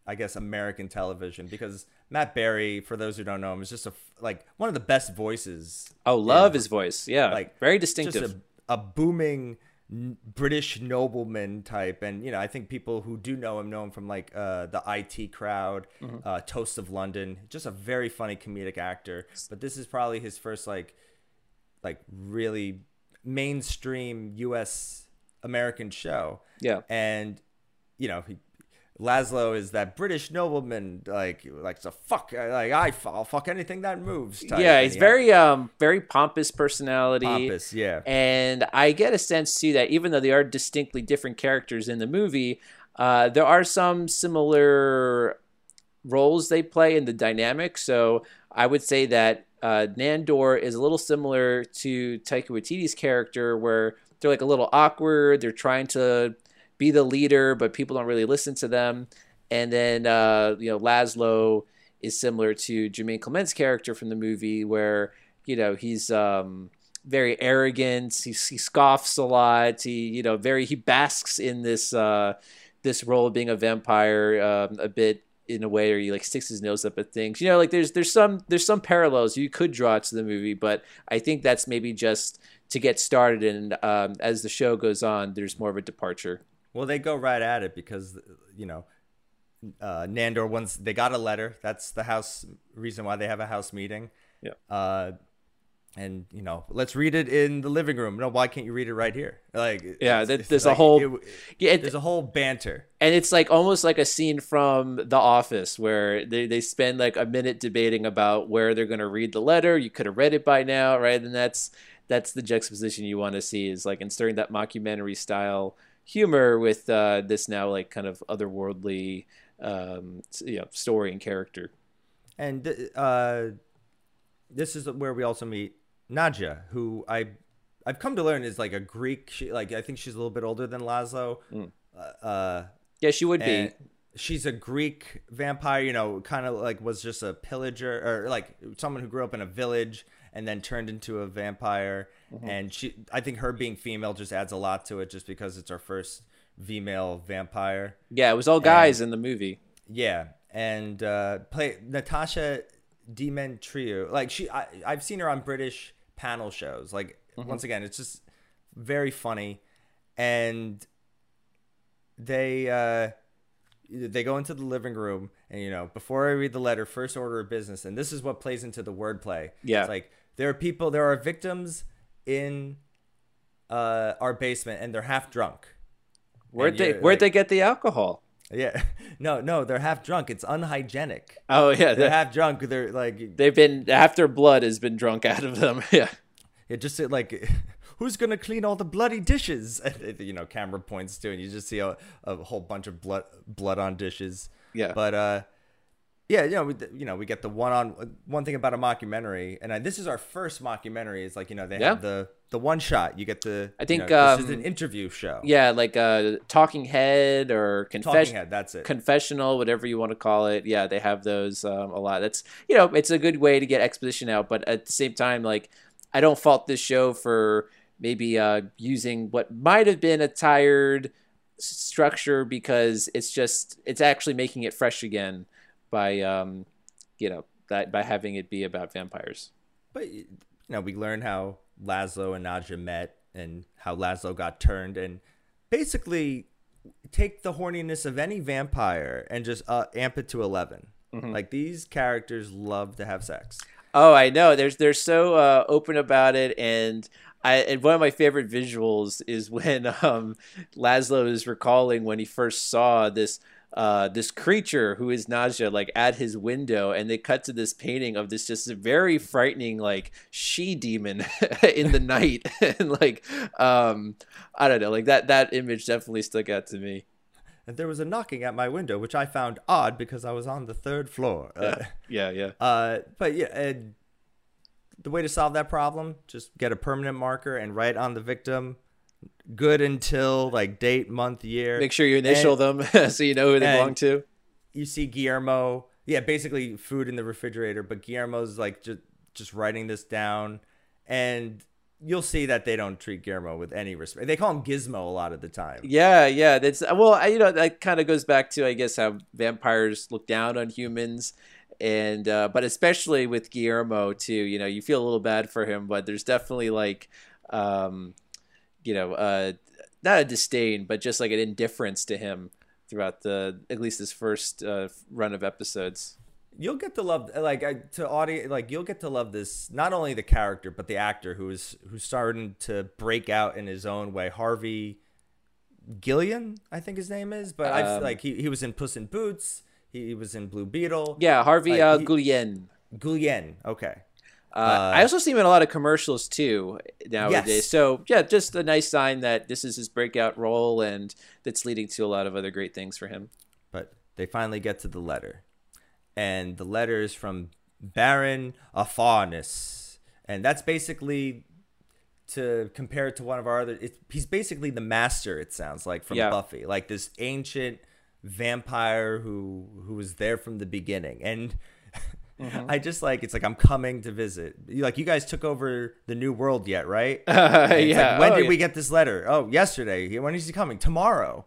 I guess American television because Matt Berry, for those who don't know him, is just a like one of the best voices. oh, love in- his voice. Yeah, like very just distinctive. a, a booming British nobleman type, and you know, I think people who do know him know him from like uh, the IT crowd, uh, Toast of London. Just a very funny comedic actor. But this is probably his first like, like really mainstream U.S. American show. Yeah. and you know, he, Laszlo is that British nobleman, like like the fuck, like I, I'll fuck anything that moves. Yeah, he's he very um very pompous personality. pompous, yeah. And I get a sense too that even though they are distinctly different characters in the movie, uh, there are some similar roles they play in the dynamic. So I would say that uh, Nandor is a little similar to Taika Waititi's character, where they're like a little awkward. They're trying to be the leader, but people don't really listen to them. And then uh, you know Laszlo is similar to Jemaine Clement's character from the movie, where you know he's um, very arrogant. He, he scoffs a lot. He you know very he basks in this uh, this role of being a vampire um, a bit in a way where he like sticks his nose up at things. You know, like there's there's some there's some parallels you could draw to the movie, but I think that's maybe just to get started. And um, as the show goes on, there's more of a departure. Well, they go right at it because you know, uh, Nandor once they got a letter. That's the house reason why they have a house meeting. Yeah. Uh, and you know, let's read it in the living room. No, why can't you read it right here? Like, Yeah, it's- that- it's there's a whole- it- Yeah, it- there's a whole banter. and it's like almost like a scene from The Office where they, they spend like a minute debating about where they're going to read the letter. You could have read it by now, right? And that's that's the juxtaposition you want to see is like inserting that mockumentary style humor with uh, this now like kind of otherworldly um, you know story and character. And uh, this is where we also meet Nadja, who I I've come to learn is like a Greek. She, like I think she's a little bit older than Laszlo. Uh, uh, Yeah, she would be. she's a Greek vampire. You know, kind of like was just a pillager or like someone who grew up in a village and then turned into a vampire. And she, I think her being female just adds a lot to it, just because it's our first female vampire. Yeah, it was all guys in the movie. Yeah, and uh, play Natasha Demetriou. Like she, I, I've seen her on British panel shows. Like once again, it's just very funny, and they uh, they go into the living room, and you know, before I read the letter, first order of business, and this is what plays into the wordplay. Yeah. it's like there are people, there are victims in uh, our basement, and they're half drunk. Where'd they Where'd like- they get the alcohol? Yeah, no, no, they're half drunk. It's unhygienic. Oh yeah, They're they, half drunk. They're like, they've been after blood has been drunk out of them. Yeah. it just said like, who's gonna clean all the bloody dishes? You know, camera points to, and you just see a, a whole bunch of blood blood on dishes. Yeah. But uh, yeah, you know, we, you know, we get the one on one thing about a mockumentary, and I, this is our first mockumentary. Is like you know they Yeah. have the the one shot. You get the. I think, you know, this is um, an interview show. Yeah, like a talking head or Talking confession head. That's it. confessional, whatever you want to call it. Yeah, they have those um, a lot. That's you know, it's a good way to get exposition out, but at the same time, like I don't fault this show for maybe uh, using what might have been a tired structure because it's just it's actually making it fresh again by um, you know that by having it be about vampires. But you know, we learn how Laszlo and Nadja met and how Laszlo got turned, and basically take the horniness of any vampire and just uh, amp it to 11 Like these characters love to have sex. Oh, I know. There's they're so uh, open about it, and I and one of my favorite visuals is when um, Laszlo is recalling when he first saw this uh, this creature who is Nadja like at his window, and they cut to this painting of this just very frightening like she demon in the night, and like um, I don't know, like that that image definitely stuck out to me. And there was a knocking at my window, which I found odd because I was on the third floor. Uh, Yeah, yeah. Uh, but yeah, and the way to solve that problem, just get a permanent marker and write on the victim, good until like date, month, year. Make sure you initial And them so you know who they belong to. You see Guillermo, yeah, basically food in the refrigerator, but Guillermo's like just just writing this down, and you'll see that they don't treat Guillermo with any respect. They call him Gizmo a lot of the time. Yeah, yeah. That's well, I, you know, that kind of goes back to I guess how vampires look down on humans, and uh, but especially with Guillermo too. You know, you feel a little bad for him, but there's definitely like, um, you know, uh, not a disdain, but just like an indifference to him throughout the at least his first uh, run of episodes. You'll get to love like I, to audience like you'll get to love this not only the character but the actor who's who's starting to break out in his own way. Harvey Gillian, I think his name is, but I've Um, like he, he was in Puss in Boots. He, he was in Blue Beetle. Yeah, Harvey Like, uh, he- Guillen. Gullian. Okay. Uh, I also see him in a lot of commercials too nowadays. Yes. So yeah, just a nice sign that this is his breakout role, and that's leading to a lot of other great things for him. But they finally get to the letter. And the letter is from Baron Afanas. And that's basically to compare it to one of our other it, he's basically the master, it sounds like, from Yeah. Buffy. Like this ancient vampire who who was there from the beginning. And Mm-hmm. I just like it's like I'm coming to visit. You- Like you guys took over the new world yet, right? Uh, yeah. like, when Oh, did yeah. we get this letter? Oh, yesterday. When is he coming? Tomorrow.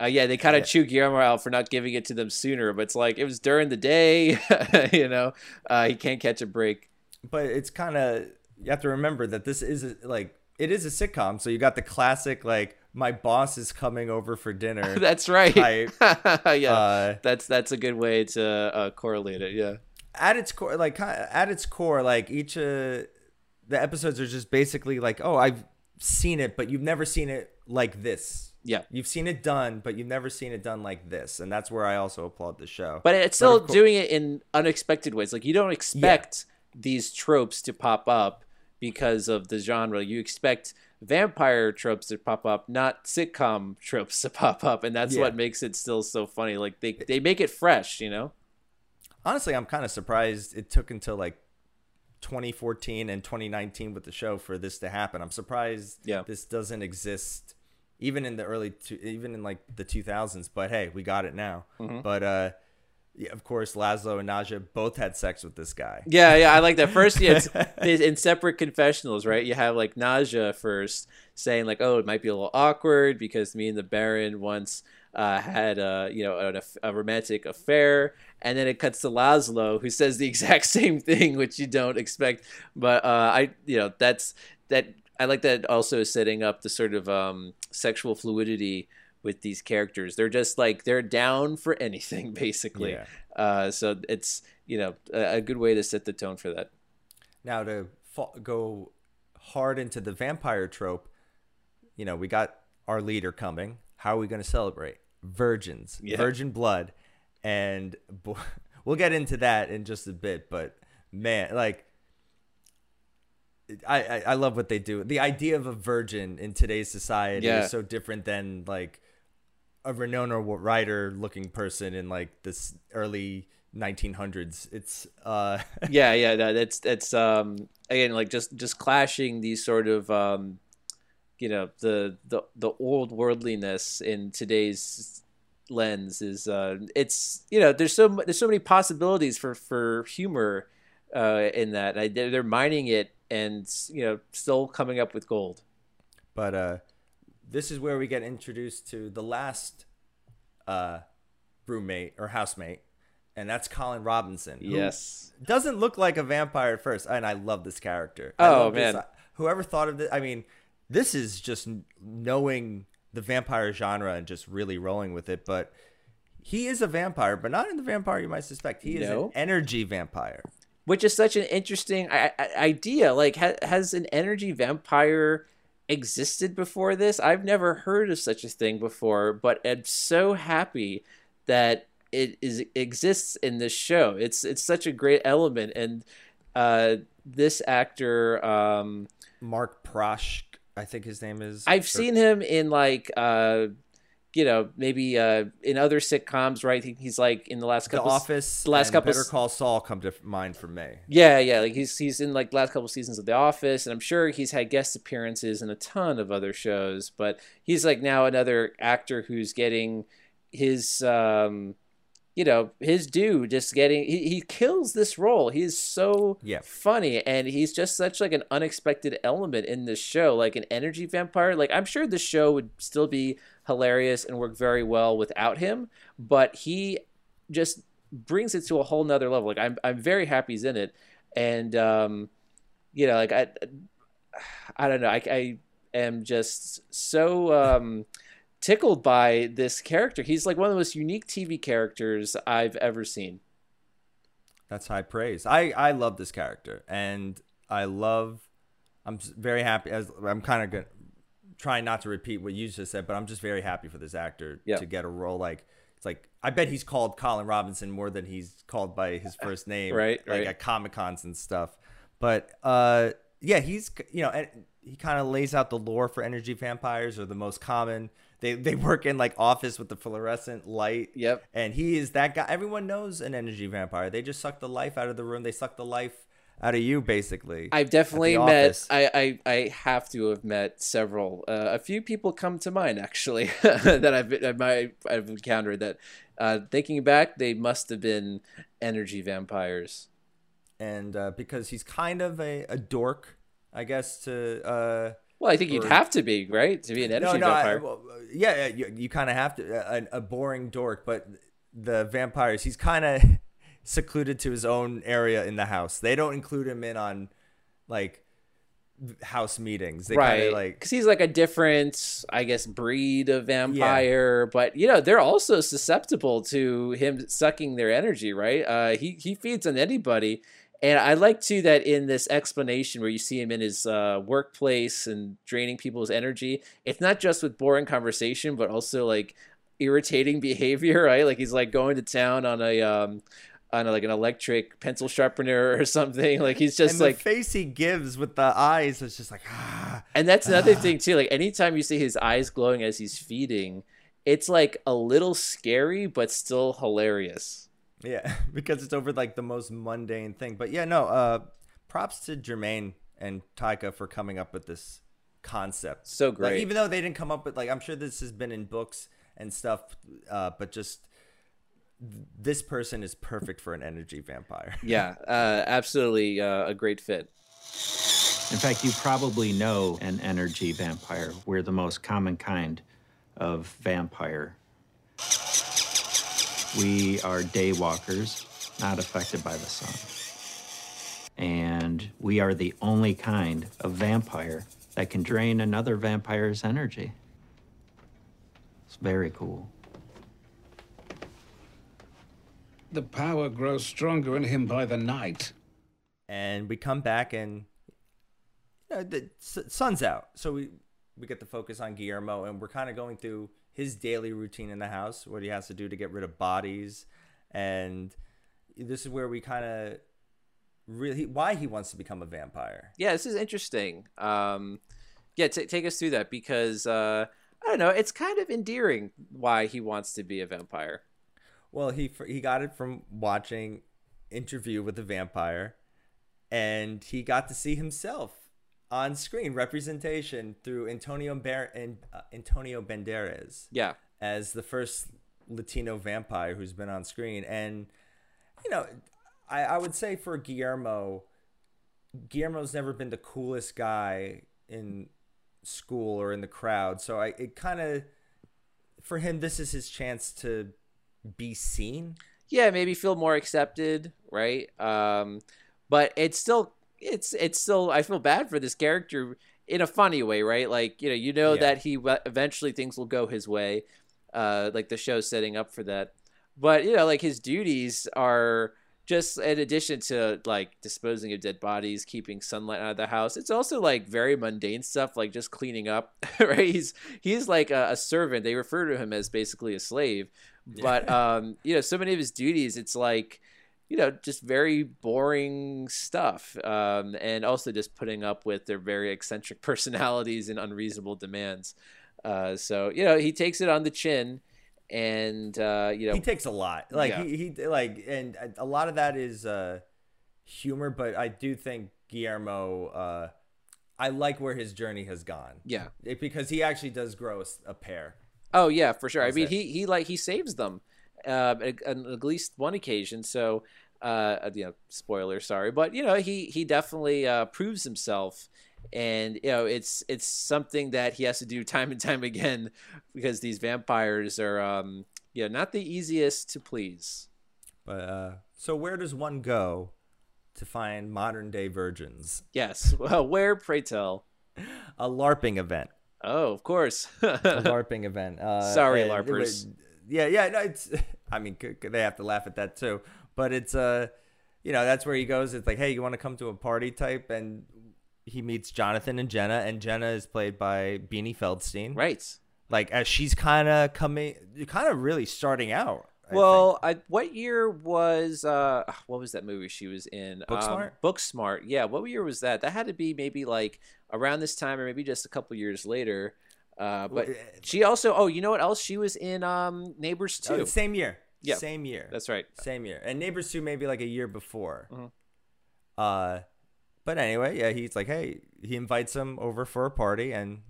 Uh, yeah, they kind of chew Guillermo out for not giving it to them sooner, but it's like it was during the day. you know, uh, he can't catch a break. but it's kind of you have to remember that this is a, like it is a sitcom so you got the classic like my boss is coming over for dinner That's right. yeah, Uh, that's that's a good way to uh, correlate it. Yeah. At its core like at its core like each uh the episodes are just basically like oh i've seen it but you've never seen it like this Yeah. you've seen it done but you've never seen it done like this and that's where i also applaud the show But it's still cour- doing it in unexpected ways. Like you don't expect these tropes to pop up because of the genre. You expect vampire tropes to pop up, not sitcom tropes to pop up, and that's Yeah. what makes it still so funny. Like they they make it fresh, you know. Honestly i'm kind of surprised it took until like 2014 and 2019 with the show for this to happen i'm surprised Yeah. this doesn't exist even in the early two, even in like the 2000s but hey we got it now Mm-hmm. but uh yeah, of course laszlo and nadja both had sex with this guy Yeah, yeah, I like that. First, yeah, in separate confessionals, right? You have like Nadja first saying like, "Oh, it might be a little awkward because me and the Baron once uh, had a you know an, a romantic affair," and then it cuts to Laszlo who says the exact same thing, which you don't expect. But uh, I, you know, that's that. I like that also setting up the sort of um, sexual fluidity with these characters. They're just like they're down for anything, basically. Yeah. Uh, so it's you know a, a good way to set the tone for that. now to fa- go hard into the vampire trope you know we got our leader coming how are we going to celebrate virgins Yeah. virgin blood and bo- we'll get into that in just a bit but man like I, I I love what they do. The idea of a virgin in today's society Yeah. is so different than like a Winona Ryder looking person in like this early 1900s. It's uh yeah, yeah, that's that's um again like just just clashing these sort of um you know the the the old worldliness in today's lens is uh it's you know there's so there's so many possibilities for for humor uh in that I, they're they're mining it and you know still coming up with gold But uh, this is where we get introduced to the last uh, roommate or housemate, and that's Colin Robinson. yes doesn't look like a vampire at first, and I love this character. I Oh, love this. man. whoever thought of this? I mean, this is just knowing the vampire genre and just really rolling with it. But he is a vampire, but not in the vampire you might suspect. He is No. an energy vampire. which is such an interesting I- I- idea. Like, ha- has an energy vampire existed before this? I've never heard of such a thing before, but I'm so happy that it is exists in this show. It's it's such a great element, and uh, this actor. Um, Mark Proksch, I think his name is. I've seen him in like uh you know maybe uh in other sitcoms right He- he's like in the last The couple Office. the last and couple Better Call Saul come to mind for me. yeah yeah like he's he's in like last couple seasons of the office and i'm sure he's had guest appearances in a ton of other shows but he's like now another actor who's getting his um you know his due just getting he, he kills this role. He's so Yeah. funny and he's just such like an unexpected element in this show like an energy vampire. Like i'm sure the show would still be hilarious and work very well without him but he just brings it to a whole nother level. Like i'm, I'm very happy he's in it. And um you know like i i don't know. I, I am just so um, tickled by this character. He's like one of the most unique TV characters I've ever seen. That's high praise. I I love this character, and I love. I'm very happy. As I'm kind of going trying not to repeat what you just said, but I'm just very happy for this actor Yeah. to get a role like. It's like I bet he's called Colin Robinson more than he's called by his first name, Right, Like right. at Comic Cons and stuff. But uh, yeah, he's you know, and he kind of lays out the lore for energy vampires are the most common. They they work in like office with the fluorescent light. Yep. And he is that guy. Everyone knows an energy vampire. They just suck the life out of the room. They suck the life out of you, basically. I've definitely met. I, I I have to have met several. Uh, a few people come to mind actually that I've I've encountered. That uh, thinking back, they must have been energy vampires. and uh, because he's kind of a, a dork, I guess. To uh, Well, I think you'd have to be right to be an energy no, no, I, vampire. well, yeah, yeah, you, you kind of have to. A, a boring dork, but the vampires, he's kind of secluded to his own area in the house. They don't include him in on like house meetings. They kind right of like because he's like a different i guess breed of vampire but you know they're also susceptible to him sucking their energy right uh he he feeds on anybody and i like too that in this explanation where you see him in his uh workplace and draining people's energy it's not just with boring conversation but also like irritating behavior right like he's like going to town on a um on a, like an electric pencil sharpener or something like he's just and like face he gives with the eyes is just like ah. And that's another thing too. Like anytime you see his eyes glowing as he's feeding, it's like a little scary but still hilarious. Yeah, because it's over like the most mundane thing. But yeah, no, uh props to Jemaine and Taika for coming up with this concept. So Like, great. even though they didn't come up with like I'm sure this has been in books and stuff, uh, but just this person is perfect for an energy vampire. Yeah, uh, absolutely uh, a great fit. In fact, you probably know an energy vampire. We're the most common kind of vampire. We are day walkers, not affected by the sun. And we are the only kind of vampire that can drain another vampire's energy. It's very cool. The power grows stronger in him by the night. and we come back and you know, the sun's out so we we get the focus on guillermo and we're kind of going through his daily routine in the house what he has to do to get rid of bodies and this is where we kind of really why he wants to become a vampire Yeah, this is interesting. Um, yeah, t- take us through that because uh, I don't know. It's kind of endearing why he wants to be a vampire. well he he got it from watching interview with a vampire and he got to see himself on screen representation through antonio Bar- and uh, antonio banderas Yeah, as the first Latino vampire who's been on screen. And, you know, I, I would say for Guillermo, Guillermo's never been the coolest guy in school or in the crowd. So I it kind of, for him, this is his chance to be seen. yeah, maybe feel more accepted, right? Um, but it's still, it's it's still. I feel bad for this character in a funny way, right? Like you know, you know Yeah. that he eventually things will go his way. Uh, like the show's setting up for that. But you know, like his duties are just in addition to like disposing of dead bodies, keeping sunlight out of the house. It's also like very mundane stuff, like just cleaning up. Right? He's he's like a, a servant. They refer to him as basically a slave. But um, you know, so many of his duties, it's like you know, just very boring stuff. Um, and also just putting up with their very eccentric personalities and unreasonable demands. Uh, so you know, he takes it on the chin, and uh, you know, he takes a lot. Like Yeah. he, he like, and a lot of that is uh, humor. But I do think Guillermo. Uh, I like where his journey has gone. yeah. It, because he actually does grow a pair. Oh yeah, for sure. I mean, he he like he saves them, uh, at, on at least one occasion. So, uh, you know, spoiler, sorry, but you know, he he definitely uh, proves himself, and you know, it's it's something that he has to do time and time again because these vampires are, um, you know, not the easiest to please. But uh, so where does one go to find modern day virgins? Yes. Well, where, pray tell? a LARPing event. Oh, of course. A LARPing event. Uh, Sorry, and it LARPers. Yeah, yeah. No, it's. I mean, they have to laugh at that too. But it's uh, you know, that's where he goes. It's like, hey, you want to come to a party type, and he meets Jonathan and Jenna, and Jenna is played by Beanie Feldstein. right. Like as she's kind of coming, you're kind of really starting out. I Well, I, what year was uh what was that movie she was in? Booksmart? Um, Booksmart. Yeah, what year was that? That had to be maybe like around this time or maybe just a couple years later. Uh, but she also oh, you know what else? She was in um Neighbors think. too. Oh, same year. Yeah. Same year. That's right. Same year. And Neighbors 2 maybe like a year before. Mhm. Uh but anyway, yeah, he's like, hey, he invites them over for a party and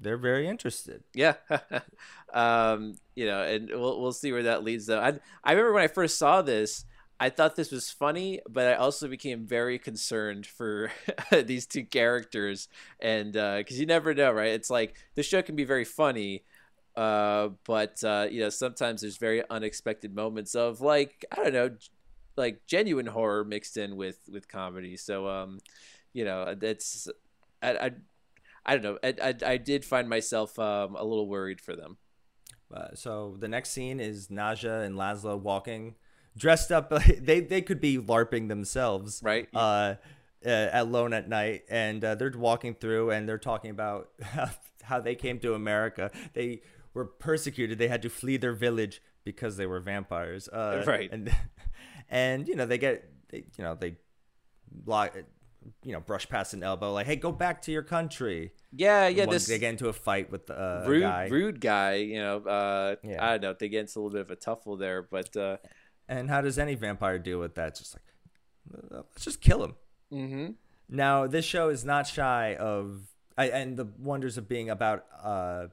they're very interested. Yeah. um, you know, and we'll we'll see where that leads though. I I remember when I first saw this, I thought this was funny, but I also became very concerned for these two characters and uh cuz you never know, right? It's like the show can be very funny, uh but uh you know, sometimes there's very unexpected moments of like, I don't know, like genuine horror mixed in with with comedy. So um you know, that's I, I I don't know. I, I, I did find myself um, a little worried for them. Uh, so the next scene is Nadja and Laszlo walking dressed up they they could be larping themselves Right. uh, uh alone at night and uh, they're walking through and they're talking about how, how they came to America they were persecuted they had to flee their village because they were vampires uh Right. and and you know they get they, you know they lock you know brush past an elbow like hey go back to your country Yeah, yeah. One- This they get into a fight with uh, rude, guy rude guy. You know, uh, Yeah. I don't know. They get into a little bit of a tuffle there, but uh, And how does any vampire deal with that? It's just like, let's just kill him. mhm. Now, this show is not shy of, I, and the wonders of being about, uh,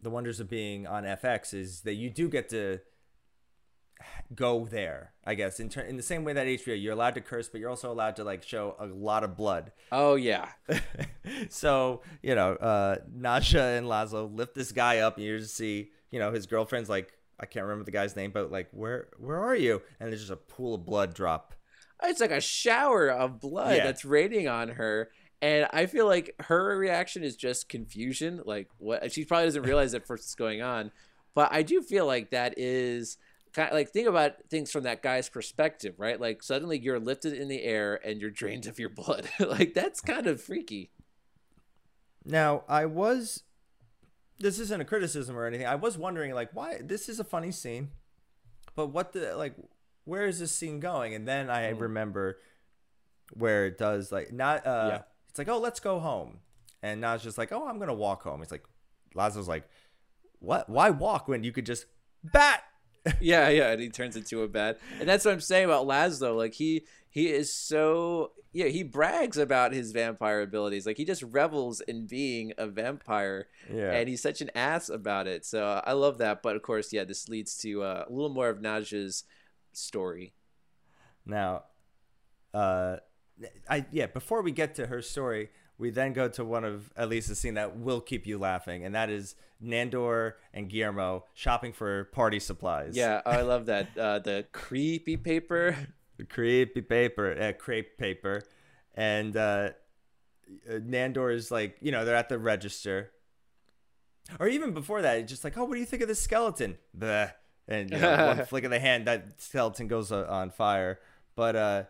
the wonders of being on FX is that you do get to go there. I guess in ter- in the same way that HBO, you're allowed to curse, but you're also allowed to like show a lot of blood. oh yeah, so you know, uh, Nadja and Laszlo lift this guy up, and you just see, you know, his girlfriend's like, I can't remember the guy's name, but like, where where are you? And there's just a pool of blood drop. it's like a shower of blood Yeah. that's raining on her. And I feel like her reaction is just confusion. Like what she probably doesn't realize at first what's going on, but I do feel like that is kind of like think about things from that guy's perspective, right? Like suddenly you're lifted in the air and you're drained of your blood. like that's kind of freaky. Now, I was. This isn't a criticism or anything. I was wondering, like, why this is a funny scene, but what the like, where is this scene going? And then I remember where it does like not. uh Yeah. It's like, oh, let's go home, and now it's just like, oh, I'm gonna walk home. It's like, Laszlo's like, what? Why walk when you could just bat? yeah, yeah, and he turns into a bat. And that's what I'm saying about Laszlo. Like he he is so yeah, he brags about his vampire abilities. Like he just revels in being a vampire. Yeah. And he's such an ass about it. So uh, I love that. But of course, yeah, this leads to uh, a little more of Nadja's story. Now, uh, I yeah. Before we get to her story, we then go to one of at least a scene that will keep you laughing, and that is Nandor and Guillermo shopping for party supplies. Yeah, I love that. Uh, the creepy paper. the creepy paper, uh, crepe paper, and uh, uh, Nandor is like, you know, they're at the register, or even before that, it's just like, oh, what do you think of this skeleton? Bleh. And you know, one flick of the hand, that skeleton goes uh, on fire. But uh,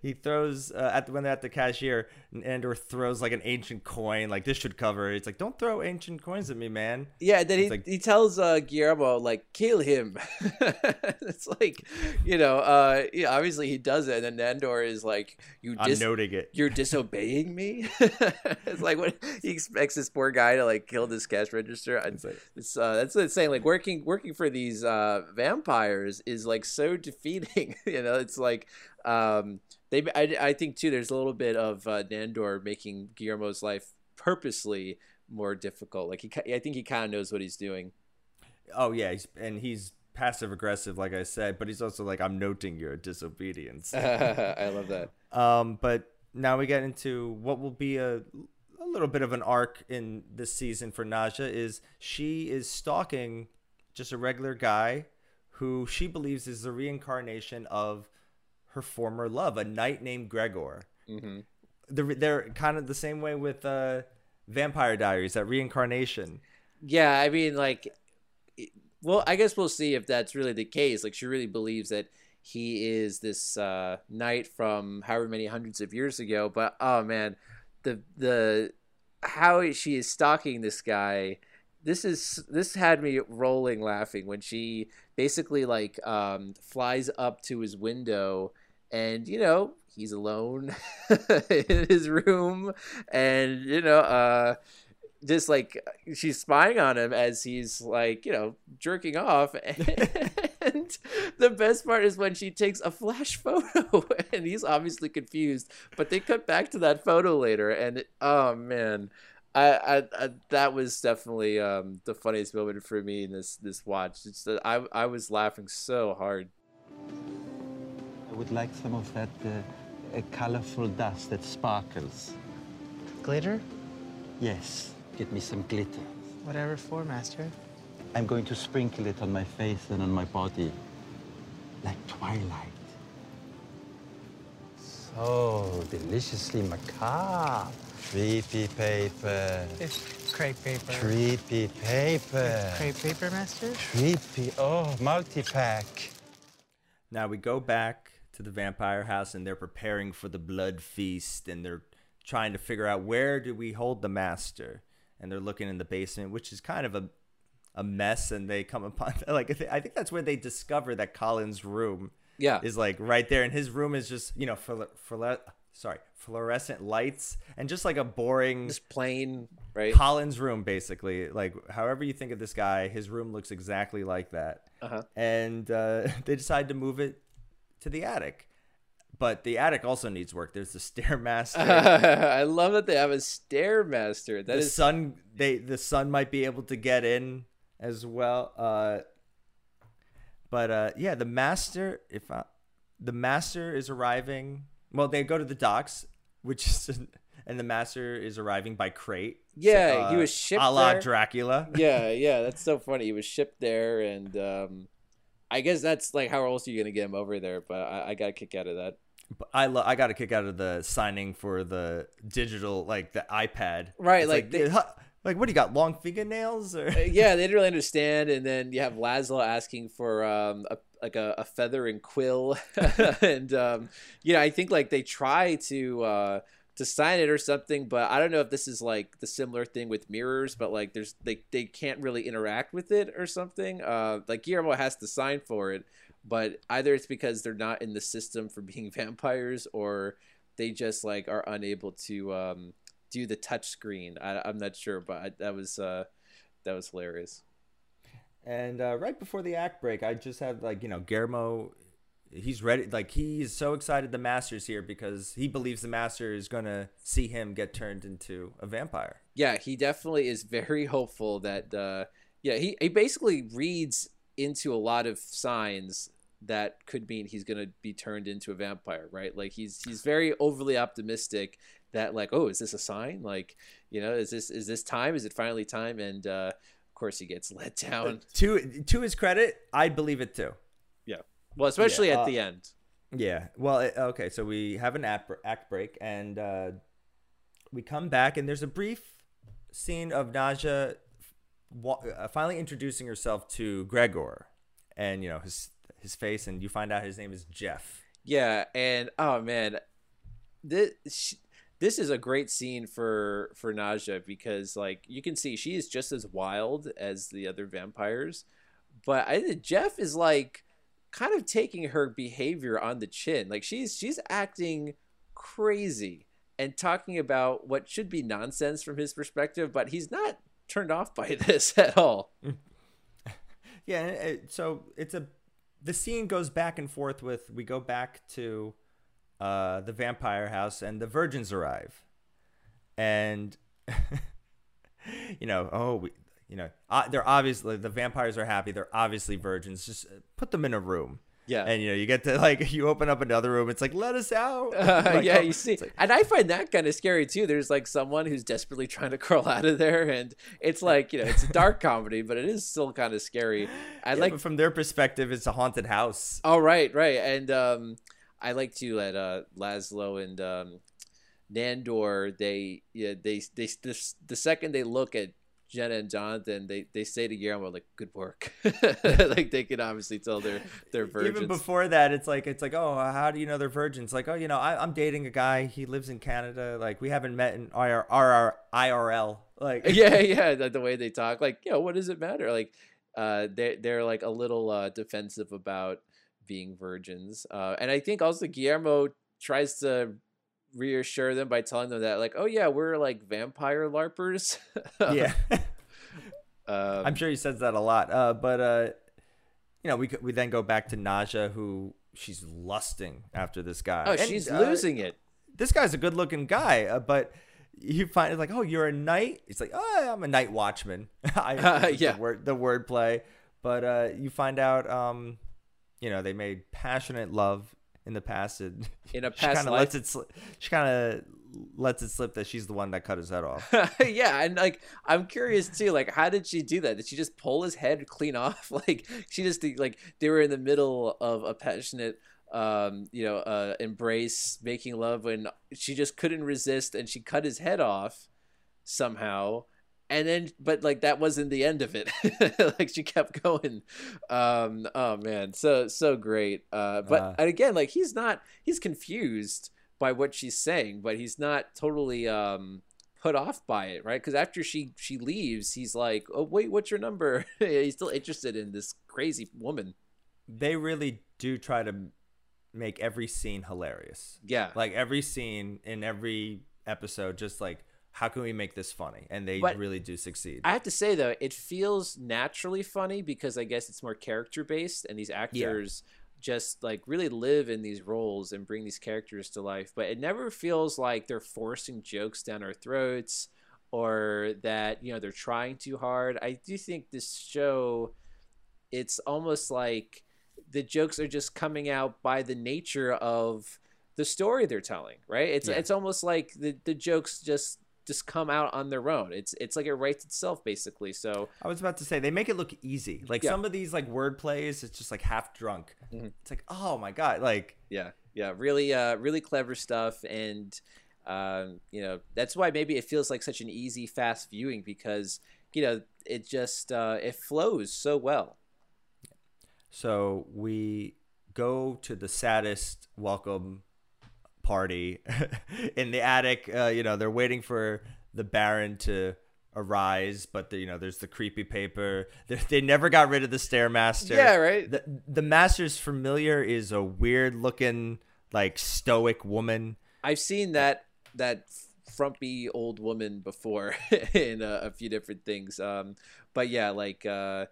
he throws uh, at the, when they're at the cashier, Nandor throws like an ancient coin, like this should cover. it. It's like, don't throw ancient coins at me, man. Yeah, and then he, like- he tells uh, Guillermo like kill him. it's like you know, uh, yeah, obviously he does it, and then Nandor is like, "You I'm dis- noting it. you're disobeying me." it's like what he expects this poor guy to like kill this cash register. It's like- It's uh, that's what it's saying. Like working working for these uh, vampires is like so defeating. you know, it's like um, they. I, I think too. There's a little bit of uh, Nandor making Guillermo's life purposely more difficult. Like he, I think he kind of knows what he's doing. Oh yeah, he's, and he's passive aggressive, like I said, but he's also like, I'm noting your disobedience. I love that. um, but now we get into what will be a a little bit of an arc in this season for Nadja. Is she is stalking just a regular guy who she believes is the reincarnation of her former love, a knight named Gregor. hmm the, they're kind of the same way with uh, Vampire Diaries, that reincarnation. Yeah, I mean, like, well, I guess we'll see if that's really the case. Like, she really believes that he is this uh, knight from however many hundreds of years ago. But oh man, the the how she is stalking this guy. This is this had me rolling laughing when she basically like um, flies up to his window and you know he's alone in his room and you know uh just like she's spying on him as he's like you know jerking off. And the best part is when she takes a flash photo and he's obviously confused but they cut back to that photo later and it, oh man. I, I, I that was definitely um the funniest moment for me in this this watch. It's I I was laughing so hard I would like some of that uh, uh, colorful dust that sparkles. Glitter? Yes, get me some glitter. Whatever for, Master. I'm going to sprinkle it on my face and on my body, like twilight. So deliciously macabre. Creepy paper. It's crepe paper. Creepy paper. Crepe paper, Master? Creepy. Oh, multi-pack. Now we go back to the vampire house and they're preparing for the blood feast and they're trying to figure out where do we hold the master and they're looking in the basement which is kind of a a mess and they come upon like I think that's where they discover that Colin's room Yeah. is like right there and his room is just you know for for sorry fluorescent lights and just like a boring just plain right Colin's room, basically. Like, however you think of this guy, his room looks exactly like that. Uh-huh. And uh, they decide to move it to the attic. But the attic also needs work. There's the stairmaster. I love that they have a stairmaster. That the is sun, they the sun might be able to get in as well. Uh, but uh, yeah, the master. If I, the master is arriving, well, they go to the docks, which is, and the master is arriving by crate. Yeah, he uh, was shipped a la there. Dracula. yeah, yeah, that's so funny. He was shipped there, and um, I guess that's like how else are you gonna get him over there? But I, I got a kick out of that. But I lo- I got a kick out of the signing for the digital like the iPad. Right, It's like they- huh, like what do you got? Long fingernails or Uh, yeah, they didn't really understand, and then you have Laszlo asking for um, a like a, a feather and quill, and um, you know, I think like they try to uh, to sign it or something, but I don't know if this is like the similar thing with mirrors, but like there's they they can't really interact with it or something. Uh, like Guillermo has to sign for it, but either it's because they're not in the system for being vampires, or they just like are unable to um, do the touch screen. I, I'm not sure, but I, that was uh, that was hilarious. And uh, right before the act break, I just had like you know Guillermo, he's ready. Like he's so excited the master's here because he believes the master is gonna see him get turned into a vampire. yeah, he definitely is very hopeful that uh yeah, he, he basically reads into a lot of signs that could mean he's gonna be turned into a vampire, right? Like he's he's very overly optimistic that like, oh, is this a sign? Like, you know, is this is this time? Is it finally time? And uh of course he gets let down. To to his credit, I believe it too. Well, especially Yeah, at uh, the end. Yeah. Well, it- okay. So we have an act, act break, and uh, we come back, and there's a brief scene of Nadja uh, finally introducing herself to Gregor, and you know his his face, and you find out his name is Jeff. Yeah, and oh man, this this is a great scene for for Nadja because like you can see she is just as wild as the other vampires, but I think Jeff is like kind of taking her behavior on the chin. Like she's she's acting crazy and talking about what should be nonsense from his perspective, but he's not turned off by this at all. Yeah. so it's a the scene goes back and forth with we go back to uh, the vampire house, and the virgins arrive, and you know, oh, we, you know, uh, they're obviously the vampires are happy. They're obviously virgins. Just uh, put them in a room. Yeah. And you know, you get to like you open up another room. It's like let us out. Uh, Like, yeah, oh, you see, like- and I find that kind of scary too. There's like someone who's desperately trying to crawl out of there, and it's like you know, it's a dark comedy, but it is still kind of scary. I yeah, like, from their perspective, it's a haunted house. oh right, right, and um, I like to let uh Laszlo and um, Nandor, they yeah they they the, the second they look at Jenna and Jonathan, they they say to Guillermo like, "Good work." like they can obviously tell they're they're virgins. Even before that, it's like it's like, oh, how do you know they're virgins? Like, oh, you know, I, I'm dating a guy. He lives in Canada. Like, we haven't met in IR, RR, IRL. Like, yeah, yeah, the, the way they talk, like, you know, what does it matter? Like, uh, they they're like a little uh, defensive about being virgins, uh, and I think also Guillermo tries to reassure them by telling them that like oh yeah we're like vampire larpers yeah um, I'm sure he says that a lot. Uh, but uh, you know, we could- we then go back to Nadja, who she's lusting after this guy. oh And, she's uh, losing it This guy's a good-looking guy, uh, but you find it's like, oh, you're a knight. It's like, oh, I'm a night watchman. I, Yeah. the word the wordplay. But uh, you find out, um, you know, they made passionate love in the past. And In a past she kinda life? lets it. Sli- she kind of lets it slip that she's the one that cut his head off. yeah and like i'm curious too like how did she do that did she just pull his head clean off like she just like they were in the middle of a passionate um you know uh embrace making love and she just couldn't resist and she cut his head off somehow and then but like that wasn't the end of it. Like she kept going. Um oh man. So so great. Uh but Uh. and again like he's not he's confused by what she's saying but he's not totally um put off by it right? Because after she she leaves he's like oh wait what's your number? He's still interested in this crazy woman. They really do try to make every scene hilarious. yeah. Like every scene in every episode, just like how can we make this funny? And they But- really do succeed. I have to say though, it feels naturally funny because I guess it's more character based, and these actors just like really live in these roles and bring these characters to life. But it never feels like they're forcing jokes down our throats or that you know they're trying too hard. I do think this show, it's almost like the jokes are just coming out by the nature of the story they're telling, right? It's Yeah. it's almost like the the jokes just just come out on their own. It's it's like it writes itself basically. So I was about to say they make it look easy. Like Yeah. some of these like word plays, it's just like half drunk. Mhm. It's like, oh my god, like yeah, yeah, really uh really clever stuff and um you know, that's why maybe it feels like such an easy fast viewing because you know, it just uh it flows so well. so we go to the saddest welcome party in the attic. Uh, you know, they're waiting for the Baron to arise, but the, you know, there's the creepy paper. They, they never got rid of the stairmaster. Yeah, right? The the master's familiar is a weird looking like stoic woman. I've seen that that frumpy old woman before in a, a few different things. Um, but yeah, like uh,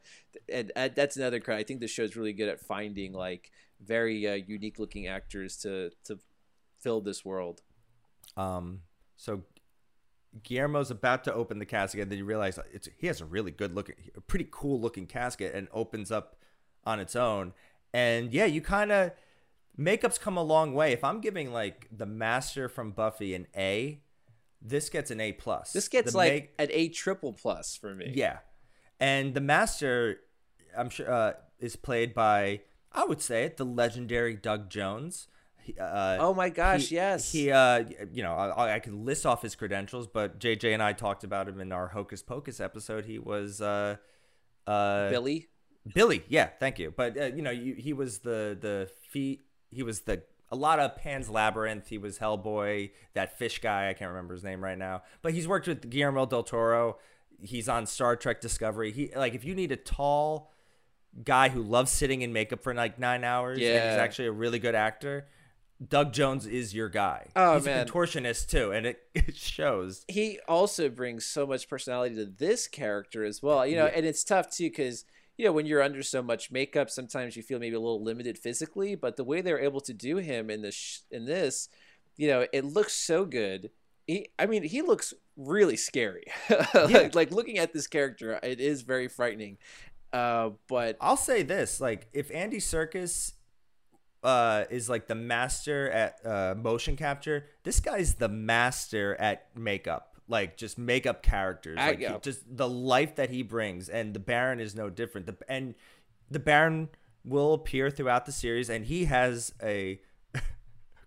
and, and that's another credit. I think the show's really good at finding like very uh, unique looking actors to to fill this world. Um, so Guillermo's about to open the casket, and then you realize it's he has a really good looking, a pretty cool looking casket, and opens up on its own. And yeah, you kind of makeup's come a long way. If I'm giving like the Master from Buffy an A, this gets an A plus. This gets The like make- an A triple plus for me. yeah, and the Master, I'm sure, uh, is played by I would say it the legendary Doug Jones. Uh, Oh my gosh, he- yes. He, uh, you know, I, I can list off his credentials, but JJ and I talked about him in our Hocus Pocus episode. He was, uh, uh, Billy. Billy, yeah, thank you. But uh, you know, you, he was the the feet. He was the a lot of Pan's Labyrinth. He was Hellboy, that fish guy. I can't remember his name right now. But he's worked with Guillermo del Toro. He's on Star Trek Discovery. He like if you need a tall guy who loves sitting in makeup for like nine hours, and Yeah. he's actually a really good actor. Doug Jones is your guy. Oh, he's man. a contortionist too, and it, it shows. he also brings so much personality to this character as well. You know, Yeah. and it's tough too because you know when you're under so much makeup, sometimes you feel maybe a little limited physically. But the way they're able to do him in this sh- in this, you know, it looks so good. He, I mean, he looks really scary. like, like looking at this character, it is very frightening. Uh, but I'll say this: like, if Andy Serkis uh, is like the master at uh, motion capture, this guy's the master at makeup. Like, just makeup characters. I- Like, he- just the life that he brings, and the Baron is no different. The and the Baron will appear throughout the series, and he has a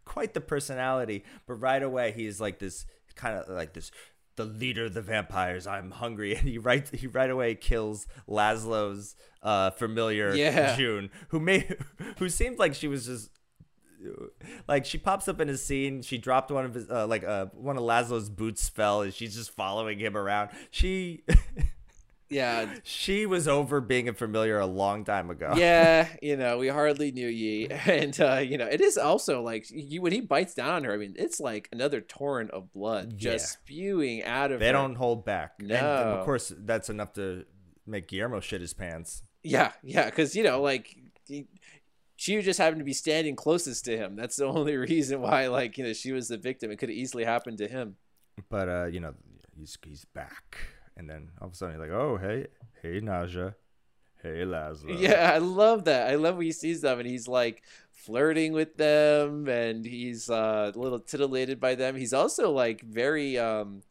quite the personality, but right away he's like this kind of like this the leader of the vampires. I'm hungry, and he right he right away kills Laszlo's uh, familiar Yeah. June, who may who seemed like she was just like she pops up in a scene. She dropped one of his uh, like uh, one of Laszlo's boots fell, and she's just following him around. She Yeah, she was over being a familiar a long time ago. yeah, you know, we hardly knew ye, and uh, you know, it is also like you when he bites down on her. I mean, it's like another torrent of blood Yeah. just spewing out of her. they her. don't hold back. and, No. of course that's enough to make Guillermo shit his pants. Yeah, yeah, because you know, like he, she just happened to be standing closest to him. That's the only reason why, like, you know, she was the victim. It could have easily happened to him. But uh, you know, he's he's back, and then all of a sudden he's like, "Oh, hey, hey, Nadja, hey, Laszlo." Yeah, I love that. I love when he sees them and he's like flirting with them and he's uh, a little titillated by them. He's also like very um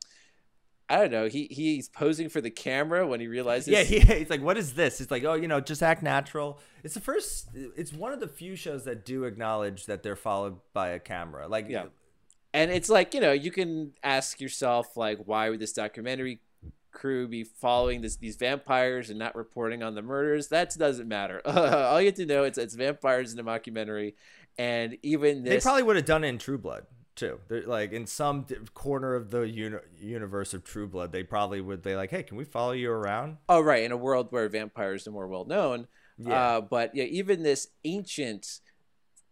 I don't know, he he's posing for the camera when he realizes Yeah, he, he's like, "What is this?" It's like, "Oh, you know, just act natural." It's the first. It's one of the few shows that do acknowledge that they're followed by a camera. Like, Yeah. And it's like, you know, you can ask yourself like why would this documentary crew be following this these vampires and not reporting on the murders? That doesn't matter. All you have to know it's it's vampires in a mockumentary and even they probably would have done it in True Blood too. They're like in some corner of the uni- universe of True Blood, they probably would. They like, "Hey, can we follow you around?" Oh, right. In a world where vampires are more well known. Yeah. Uh, but yeah, even this ancient,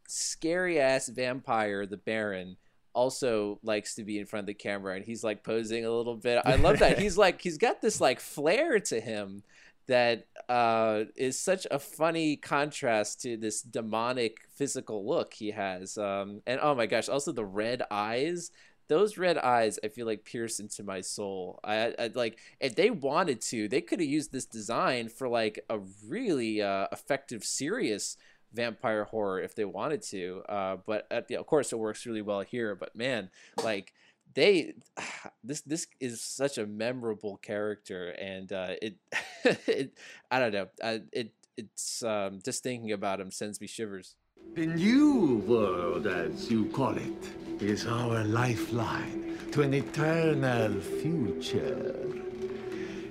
scary ass vampire, the Baron, also likes to be in front of the camera and he's like posing a little bit. I love that. he's like, he's got this like flair to him that uh, is such a funny contrast to this demonic physical look he has. Um, and oh my gosh, also the red eyes those red eyes i feel like pierce into my soul I, I like if they wanted to they could have used this design for like a really uh, effective serious vampire horror if they wanted to uh, but uh, of course it works really well here but man like they this this is such a memorable character and uh, it, it i don't know uh, it it's um, just thinking about him sends me shivers The new world, as you call it, is our lifeline to an eternal future.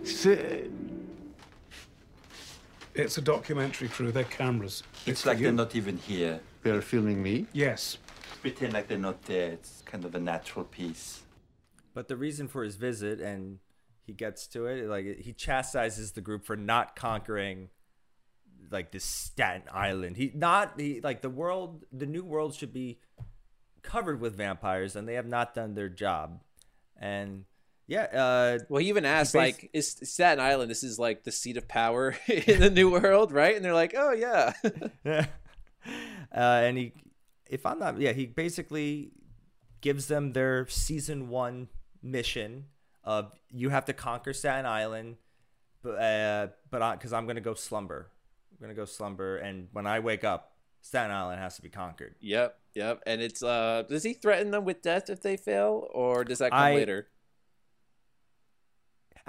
So, It's a documentary crew. They're cameras. It's for like they're not even here. they're filming me? Yes. Pretend like they're not there. It's kind of a natural piece. But the reason for his visit, and he gets to it, like he chastises the group for not conquering like this Staten Island. He not he like the world, the new world should be covered with vampires, and they have not done their job. And yeah, uh, Well, he even asked, like, is Staten Island, this is like the seat of power in the new world, right? And they're like, oh, yeah. uh, and he, if I'm not, yeah, he basically gives them their season one mission of you have to conquer Staten Island, but uh, but because I'm gonna go slumber, I'm gonna go slumber, and when I wake up, Staten Island has to be conquered. yep, yep. And it's, uh, does he threaten them with death if they fail, or does that come I- later?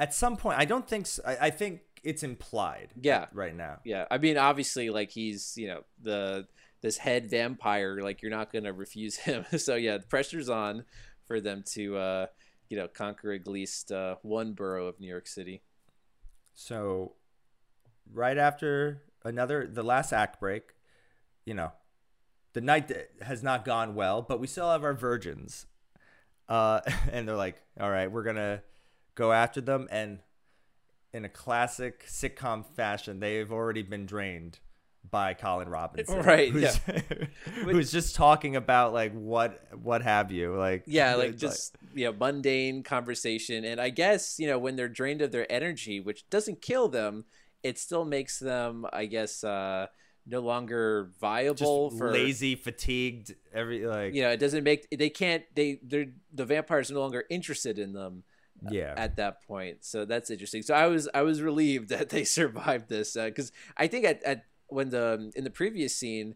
At some point, I don't think. So, I, I think it's implied. Yeah. right now. Yeah. I mean, obviously, like, he's, you know, the, this head vampire, like, you're not going to refuse him. so, yeah, the pressure's on for them to, uh, you know, conquer at least uh, one borough of New York City. So, right after another, the last act break, you know, the night has not gone well, but we still have our virgins. Uh, and they're like, all right, we're going to go after them. And in a classic sitcom fashion, they've already been drained by Colin Robinson. Right, Who's, who's just talking about like what, what have you like, Yeah, like just you know, mundane conversation. And I guess, you know, when they're drained of their energy, which doesn't kill them, it still makes them, I guess, uh no longer just viable for lazy, fatigued, every like, you know, it doesn't make they can't they they're the vampires are no longer interested in them yeah. at that point. So that's interesting. So I was I was relieved that they survived this because I think at, at when the in the previous scene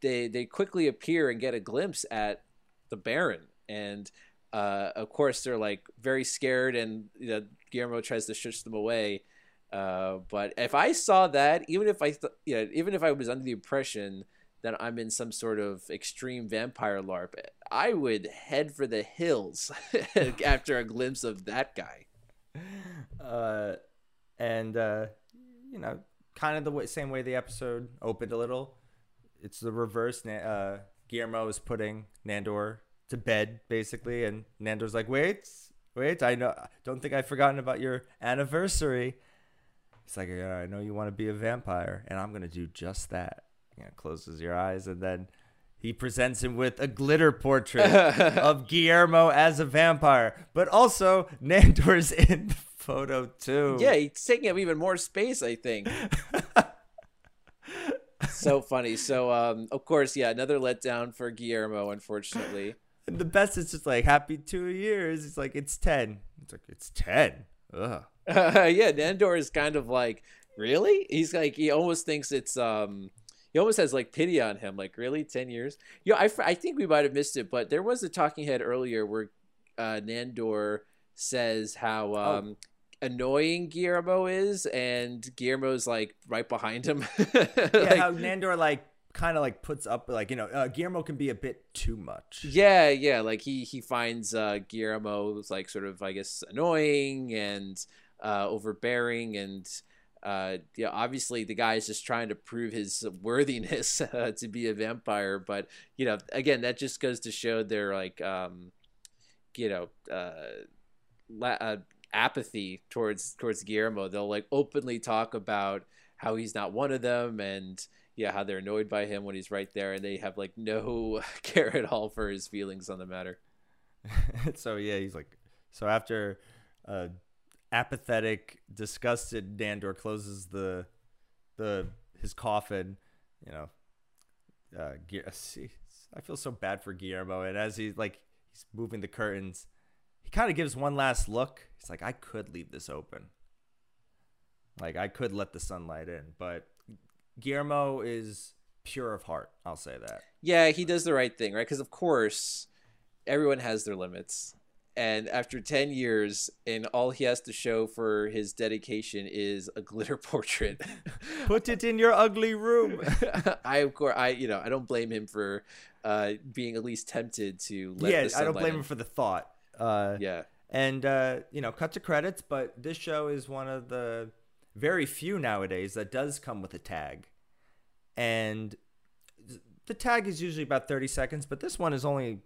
they they quickly appear and get a glimpse at the Baron and uh, of course they're like very scared and you know, Guillermo tries to shush them away. Uh, but if I saw that, even if I th- you know, even if I was under the impression that I'm in some sort of extreme vampire LARP, I would head for the hills after a glimpse of that guy. Uh, and uh, you know, kind of the way, same way the episode opened a little. It's the reverse. Uh, Guillermo is putting Nandor to bed basically, and Nandor's like, "Wait, wait, I know, don't think I've forgotten about your anniversary." He's like, yeah, "I know you want to be a vampire, and I'm gonna do just that." You know, closes your eyes, and then he presents him with a glitter portrait of Guillermo as a vampire, but also Nandor's in the photo too. Yeah, he's taking up even more space, I think. so funny. So, um, of course, yeah, another letdown for Guillermo, unfortunately. And the best is just like happy two years. It's like it's ten. It's like it's ten. Ugh. yeah, Nandor is kind of like, really? He's like, he almost thinks it's, um, he almost has like pity on him. Like, really? 10 years? You know, I, I think we might have missed it, but there was a talking head earlier where uh, Nandor says how um, annoying Guillermo is, and Guillermo's like right behind him. Yeah, Like, how Nandor like kind of like puts up like you know uh, Guillermo can be a bit too much. Yeah, yeah. Like he he finds uh, Guillermo's like sort of I guess annoying and uh, overbearing and uh, yeah. Obviously, the guy is just trying to prove his worthiness uh, to be a vampire. But you know, again, that just goes to show their like um, you know uh, la- uh, apathy towards towards Guillermo. They'll like openly talk about how he's not one of them and yeah how they're annoyed by him when he's right there and they have like no care at all for his feelings on the matter so yeah, he's like so after uh, apathetic, disgusted Nandor closes the the his coffin. You know, uh, I feel so bad for Guillermo, and as he's like he's moving the curtains, he kind of gives one last look. He's like, I could leave this open. Like I could let the sunlight in, but Guillermo is pure of heart. I'll say that. yeah he does the right thing right because of course everyone has their limits and after 10 years and all he has to show for his dedication is a glitter portrait Put it in your ugly room. i of course i you know i don't blame him for uh being at least tempted to let yeah, I don't blame in. him for the thought. Uh, yeah and uh, you know, cut to credits. But this show is one of the very few nowadays that does come with a tag, and the tag is usually about thirty seconds, but this one is only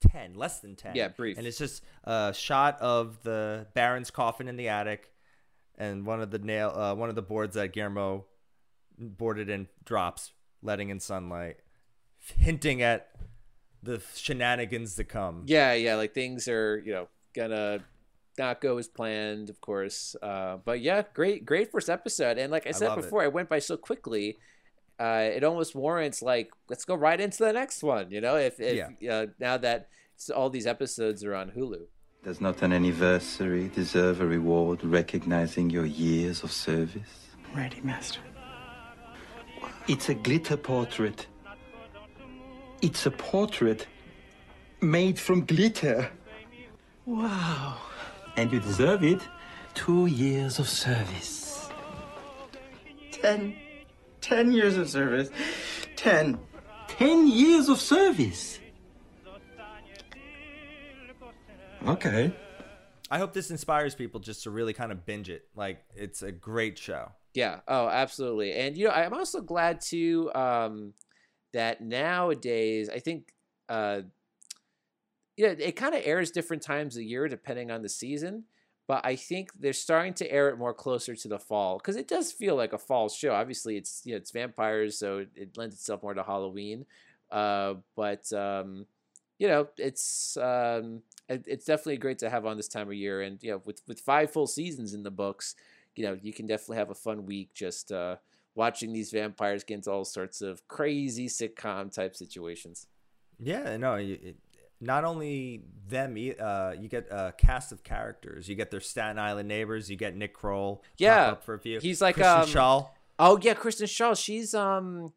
10, less than 10. Yeah, brief. And it's just a shot of the Baron's coffin in the attic and one of the nail uh, one of the boards that Guillermo boarded in drops, letting in sunlight, hinting at the shenanigans to come. Yeah, yeah, like things are, you know, gonna not go as planned, of course. Uh, but yeah, great, great first episode. And like I said I before, it. I went by so quickly uh, it almost warrants like let's go right into the next one. You know, if, if uh, now that all these episodes are on Hulu. Does not an anniversary deserve a reward recognizing your years of service? Ready, Master. It's a glitter portrait. It's a portrait made from glitter. Wow. And you deserve it. Two years of service. Ten. Ten years of service. Ten. Ten years of service. Okay. I hope this inspires people just to really kind of binge it. Like it's a great show. Yeah. Oh, absolutely. And you know, I'm also glad too um, that nowadays I think uh, yeah, it kind of airs different times a year depending on the season. But I think they're starting to air it more closer to the fall because it does feel like a fall show. Obviously, it's you know, it's vampires, so it, lends itself more to Halloween. Uh, but um, you know, it's um, it, it's definitely great to have on this time of year. And you know, with with five full seasons in the books, you know, you can definitely have a fun week just uh, watching these vampires get into all sorts of crazy sitcom type situations. Yeah, no, it, not only them, uh, you get a cast of characters. You get their Staten Island neighbors. You get Nick Kroll. pop Yeah, up for a few. he's like Kristen um, Schaal. Oh yeah, Kristen Schaal. She's um,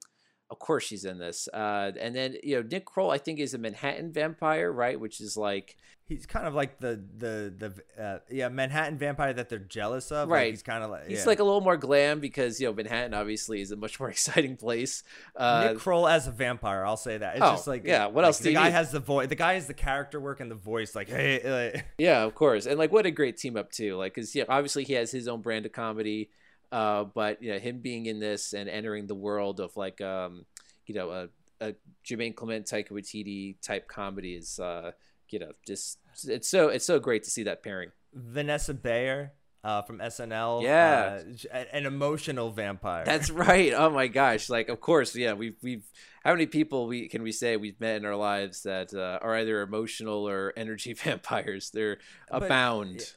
of course she's in this. Uh, and then you know Nick Kroll, I think, is a Manhattan vampire, right? Which is like He's kind of like the the the uh, yeah Manhattan vampire that they're jealous of. Like, right. he's kind of like he's yeah. like a little more glam because you know Manhattan obviously is a much more exciting place. Uh, Nick Kroll as a vampire. I'll say that. It's Oh, just like yeah, what like, else do The guy need? has the voice. The guy has the character work and the voice. Like hey, like, Yeah, of course, and like what a great team up too. Like, because yeah, obviously he has his own brand of comedy, uh, but you know him being in this and entering the world of like um, you know a, a Jemaine Clement, Taika Waititi type comedy is uh, you know just it's so it's so great to see that pairing. Vanessa Bayer uh, from SNL. Yeah. uh, an emotional vampire. That's right. Oh my gosh! Like, of course, yeah. We've we've how many people we can we say we've met in our lives that uh, are either emotional or energy vampires? They're But, abound.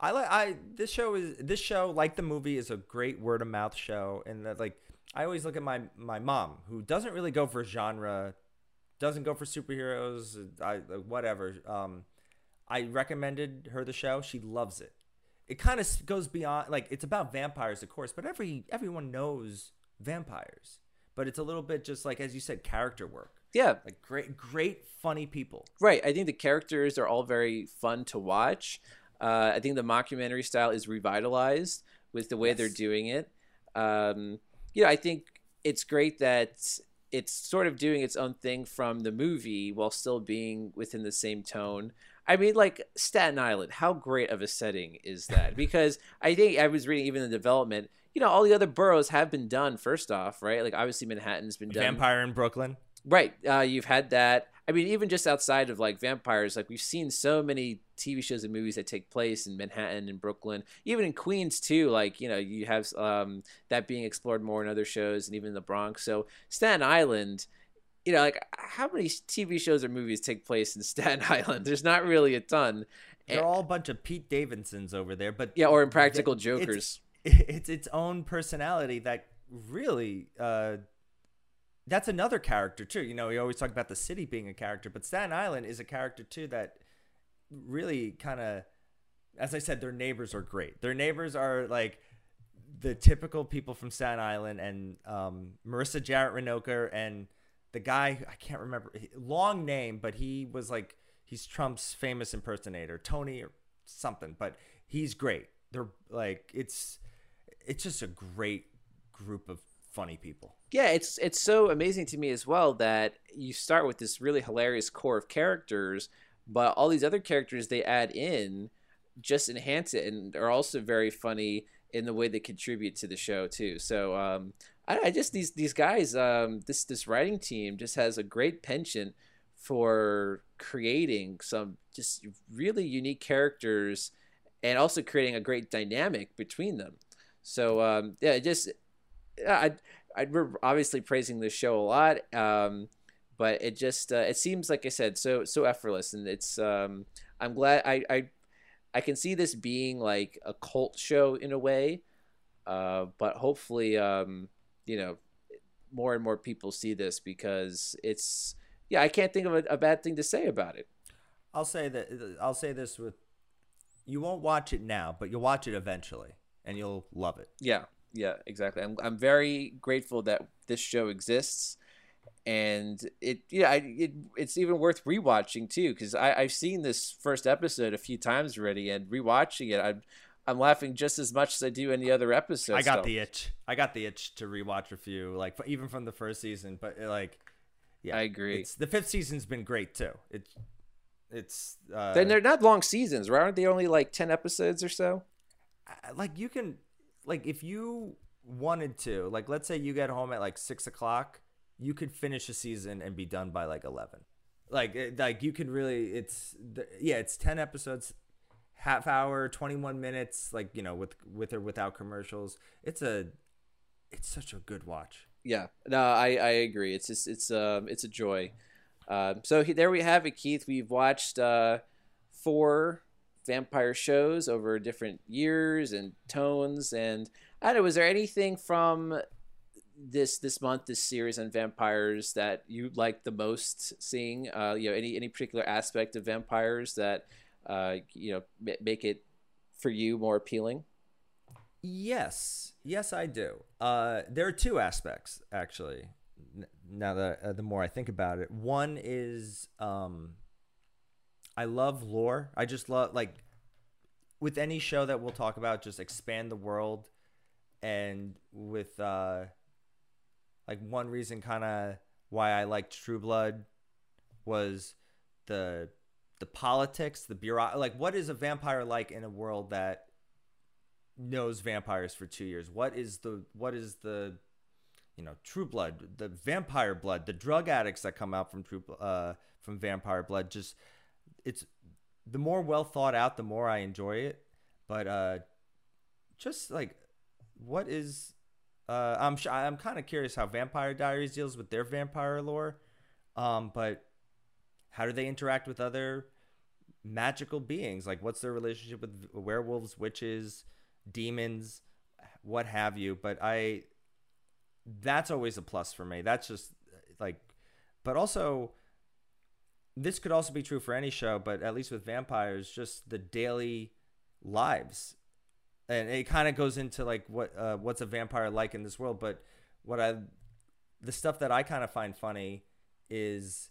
I like I this show is this show like the movie is a great word of mouth show and that like I always look at my my mom who doesn't really go for genre, doesn't go for superheroes, I whatever. Um, I recommended her the show. She loves it. It kind of goes beyond like it's about vampires, of course, but every everyone knows vampires. But it's a little bit just like as you said, character work. Yeah, Like great, great, funny people. Right. I think the characters are all very fun to watch. Uh, I think the mockumentary style is revitalized with the way they're doing it. Um, you know, I think it's great that it's sort of doing its own thing from the movie while still being within the same tone. I mean, like Staten Island, how great of a setting is that? Because I think I was reading even the development, you know, all the other boroughs have been done first off, right? Like obviously Manhattan's been done. Vampire in Brooklyn. Right. Uh, you've had that. I mean, even just outside of like vampires, like we've seen so many TV shows and movies that take place in Manhattan and Brooklyn, even in Queens too. Like you know, you have um, that being explored more in other shows and even in the Bronx. So Staten Island, you know, like how many TV shows or movies take place in Staten Island? There's not really a ton. They're all a bunch of Pete Davidsons over there, but Yeah, or Impractical th- Jokers. It's, it's its own personality that really. Uh, that's another character too. You know, we always talk about the city being a character, but Staten Island is a character too that really kind of, as I said, their neighbors are great. Their neighbors are like the typical people from Staten Island, and um, Marissa Jaret Winokur and the guy I can't remember long name, but he was like he's Trump's famous impersonator, Tony or something. But he's great. They're like it's it's just a great group of funny people. yeah it's it's so amazing to me as well that you start with this really hilarious core of characters but all these other characters they add in just enhance it and are also very funny in the way they contribute to the show too. So um i, I just these these guys um this this writing team just has a great penchant for creating some just really unique characters and also creating a great dynamic between them. So um yeah just I, I we're obviously praising this show a lot, um, but it just uh, it seems like I said so so effortless, and it's um, I'm glad I, I I can see this being like a cult show in a way, uh, but hopefully um, you know more and more people see this because it's yeah I can't think of a, a bad thing to say about it. I'll say that I'll say this with you won't watch it now, but you'll watch it eventually, and you'll love it. Yeah, yeah, exactly. I'm I'm very grateful that this show exists, and it yeah, I, it it's even worth rewatching too because I I've seen this first episode a few times already, and rewatching it, I'm I'm laughing just as much as I do any other episode. I got the itch. I got the itch to rewatch a few, like f- even from the first season. But uh, like, yeah, I agree. It's, the fifth season's been great too. It's it's uh, Then they're not long seasons, right? Aren't they only like ten episodes or so? Like you can like if you wanted to like let's say you get home at like six o'clock you could finish a season and be done by like 11 like like you could really it's yeah it's 10 episodes half hour 21 minutes like you know with with or without commercials it's a it's such a good watch Yeah, no, I, I agree. It's just it's um it's a joy. Um, so he, there we have it, Keith. We've watched uh, four vampire shows over different years and tones, and I don't know. Was there anything from this this month, this series on vampires that you liked the most seeing? Uh, you know, any any particular aspect of vampires that uh, you know ma- make it for you more appealing? Yes, yes, I do. Uh, there are two aspects actually. now that uh, the more I think about it. One is um, I love lore. I just love like with any show that we'll talk about, just expand the world, and with uh, like one reason kind of why I liked True Blood was the the politics, the bureau. Like, what is a vampire like in a world that knows vampires for two years? What is the what is the you know True Blood, the vampire blood, the drug addicts that come out from True uh, from vampire blood? Just it's the more well thought out, the more I enjoy it. But uh, just like what is uh, I'm sh- I'm kind of curious how Vampire Diaries deals with their vampire lore, um, but how do they interact with other magical beings? Like, what's their relationship with werewolves, witches, demons, what have you? But I, that's always a plus for me. That's just like, but also, this could also be true for any show, but at least with vampires, just the daily lives and it kind of goes into like what uh, what's a vampire like in this world but what i the stuff that i kind of find funny is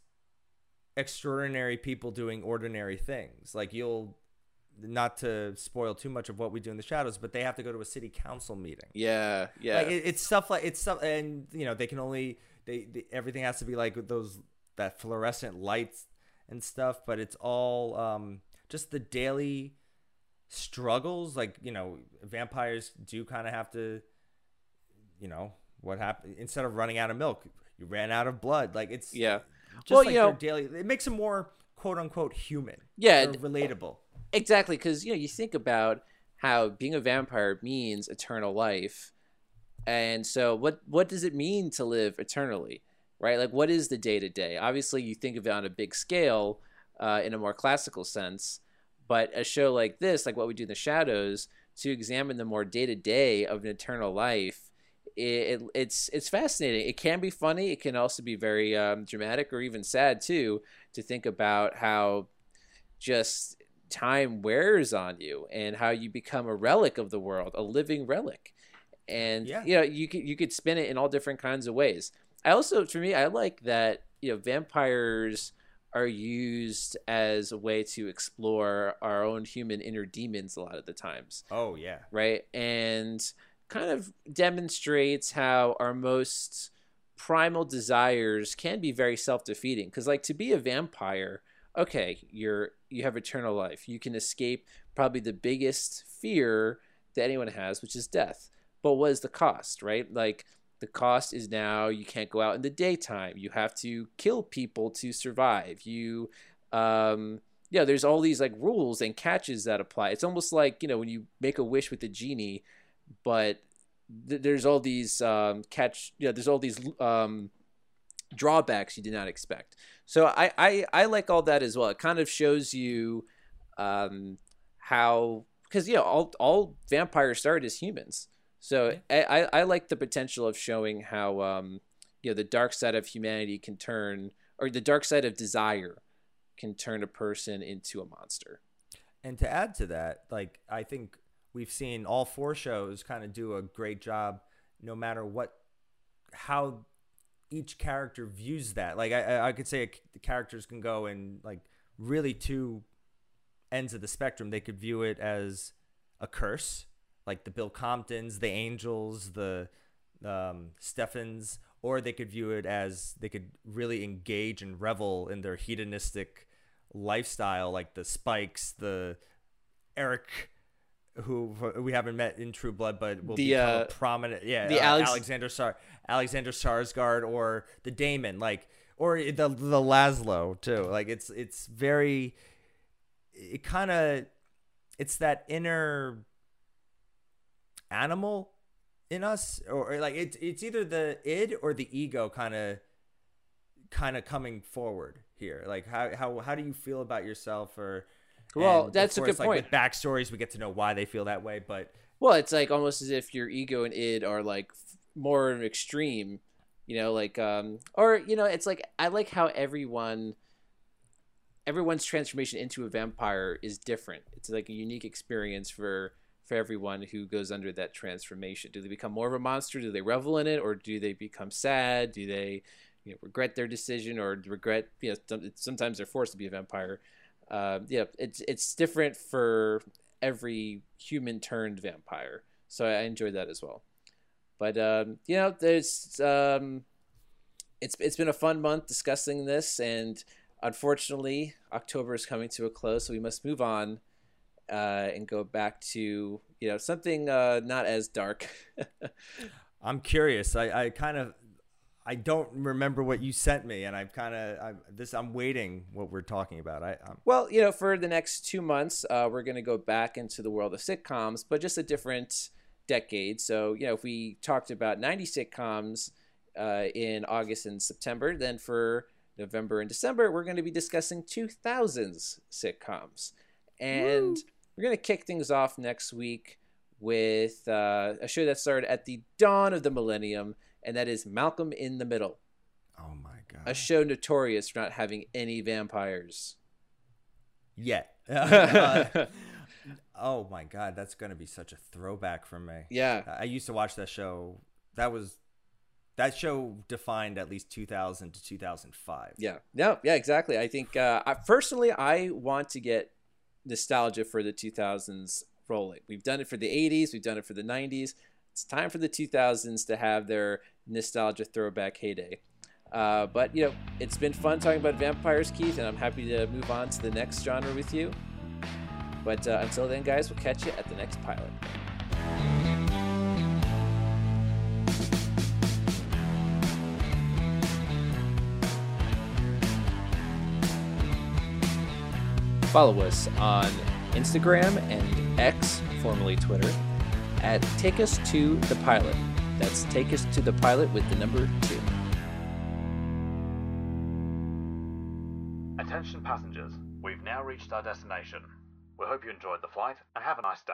extraordinary people doing ordinary things like you'll not to spoil too much of what we do in the shadows but they have to go to a city council meeting Yeah, yeah. like it, it's stuff like it's stuff and you know they can only they, they everything has to be like those that fluorescent lights and stuff but it's all um just the daily struggles like you know vampires do kind of have to you know what happened instead of running out of milk you ran out of blood like it's Yeah. just Well, like you their know- daily it makes them more quote unquote human Yeah, or relatable Exactly, because you know you think about how being a vampire means eternal life, and so what what does it mean to live eternally, right? Like, what is the day to day? Obviously, you think of it on a big scale, uh, in a more classical sense, but a show like this, like what we do in the shadows, to examine the more day to day of an eternal life. It, it, it's it's fascinating. It can be funny. It can also be very um, dramatic or even sad too. To think about how just time wears on you and how you become a relic of the world, a living relic. And Yeah. you know, you could you could spin it in all different kinds of ways. I also for me I like that, you know, vampires are used as a way to explore our own human inner demons a lot of the times. Oh yeah. Right? And kind of demonstrates how our most primal desires can be very self-defeating. Because like to be a vampire okay you're you have eternal life. You can escape probably the biggest fear that anyone has which is death. But what is the cost right? Like the cost is now you can't go out in the daytime. You have to kill people to survive. You um yeah there's all these like rules and catches that apply. It's almost like you know when you make a wish with the genie but th- there's all these um catch yeah there's all these um drawbacks you did not expect. So I, I i like all that as well. It kind of shows you um how because you know all all vampires started as humans so I, I like the potential of showing how um you know the dark side of humanity can turn or the dark side of desire can turn a person into a monster And to add to that, like I think we've seen all four shows kind of do a great job, no matter what, how each character views that. Like I, I- I could say the characters can go in like really two ends of the spectrum. They could view it as a curse, like the Bill Comptons, the Angels, the um, Stephens, or they could view it as they could really engage and revel in their hedonistic lifestyle, like the Spikes, the Eric, who we haven't met in True Blood, but will The, become uh, a prominent, yeah, the uh, Alex- Alexander Sar, Alexander Sarsgaard, or the Damon, like, or the the Laszlo too. Like it's it's very, it kind of, it's that inner animal in us or, or like it's it's either the id or the ego kind of kind of coming forward here like how how how do you feel about yourself or Well, that's a good like, point. with backstories we get to know why they feel that way but Well, it's like almost as if your ego and id are like more extreme, you know, like um or you know, it's like I like how everyone everyone's transformation into a vampire is different. It's like a unique experience for for everyone who goes under that transformation. Do they become more of a monster? Do they revel in it, or do they become sad? Do they you know, regret their decision, or regret? You know, sometimes they're forced to be a vampire. Uh, yeah, it's it's different for every human turned vampire. So I enjoyed that as well. But um, you know, there's um, it's it's been a fun month discussing this, and unfortunately, October is coming to a close, so we must move on uh, and go back to you know something uh, not as dark. I'm curious. I, I kind of I don't remember what you sent me, and I've kind of this. I'm waiting what we're talking about. I I'm... well, you know, for the next two months, uh, we're going to go back into the world of sitcoms, but just a different decade. So you know, if we talked about 90 sitcoms uh, in August and September, then for November and December, we're going to be discussing 2000s sitcoms, and Woo. We're going to kick things off next week with uh, a show that started at the dawn of the millennium, and that is Malcolm in the Middle. Oh my god! A show notorious for not having any vampires. Yet. uh, oh my god, that's gonna be such a throwback for me. Yeah, I used to watch that show. That was that show defined at least 2000 to 2005. Yeah, no, yeah, exactly. I think uh, I, personally, I want to get nostalgia for the 2000s rolling. We've done it for the 80s, we've done it for the 90s. It's time for the 2000s to have their nostalgia throwback heyday. Uh, but you know, it's been fun talking about vampires, Keith, and I'm happy to move on to the next genre with you. But uh, until then, guys, we'll catch you at the next pilot. Follow us on Instagram and X, formerly Twitter, at Take Us to the Pilot. That's Take Us to the Pilot with the number two. Attention passengers, we've now reached our destination. We hope you enjoyed the flight and have a nice day.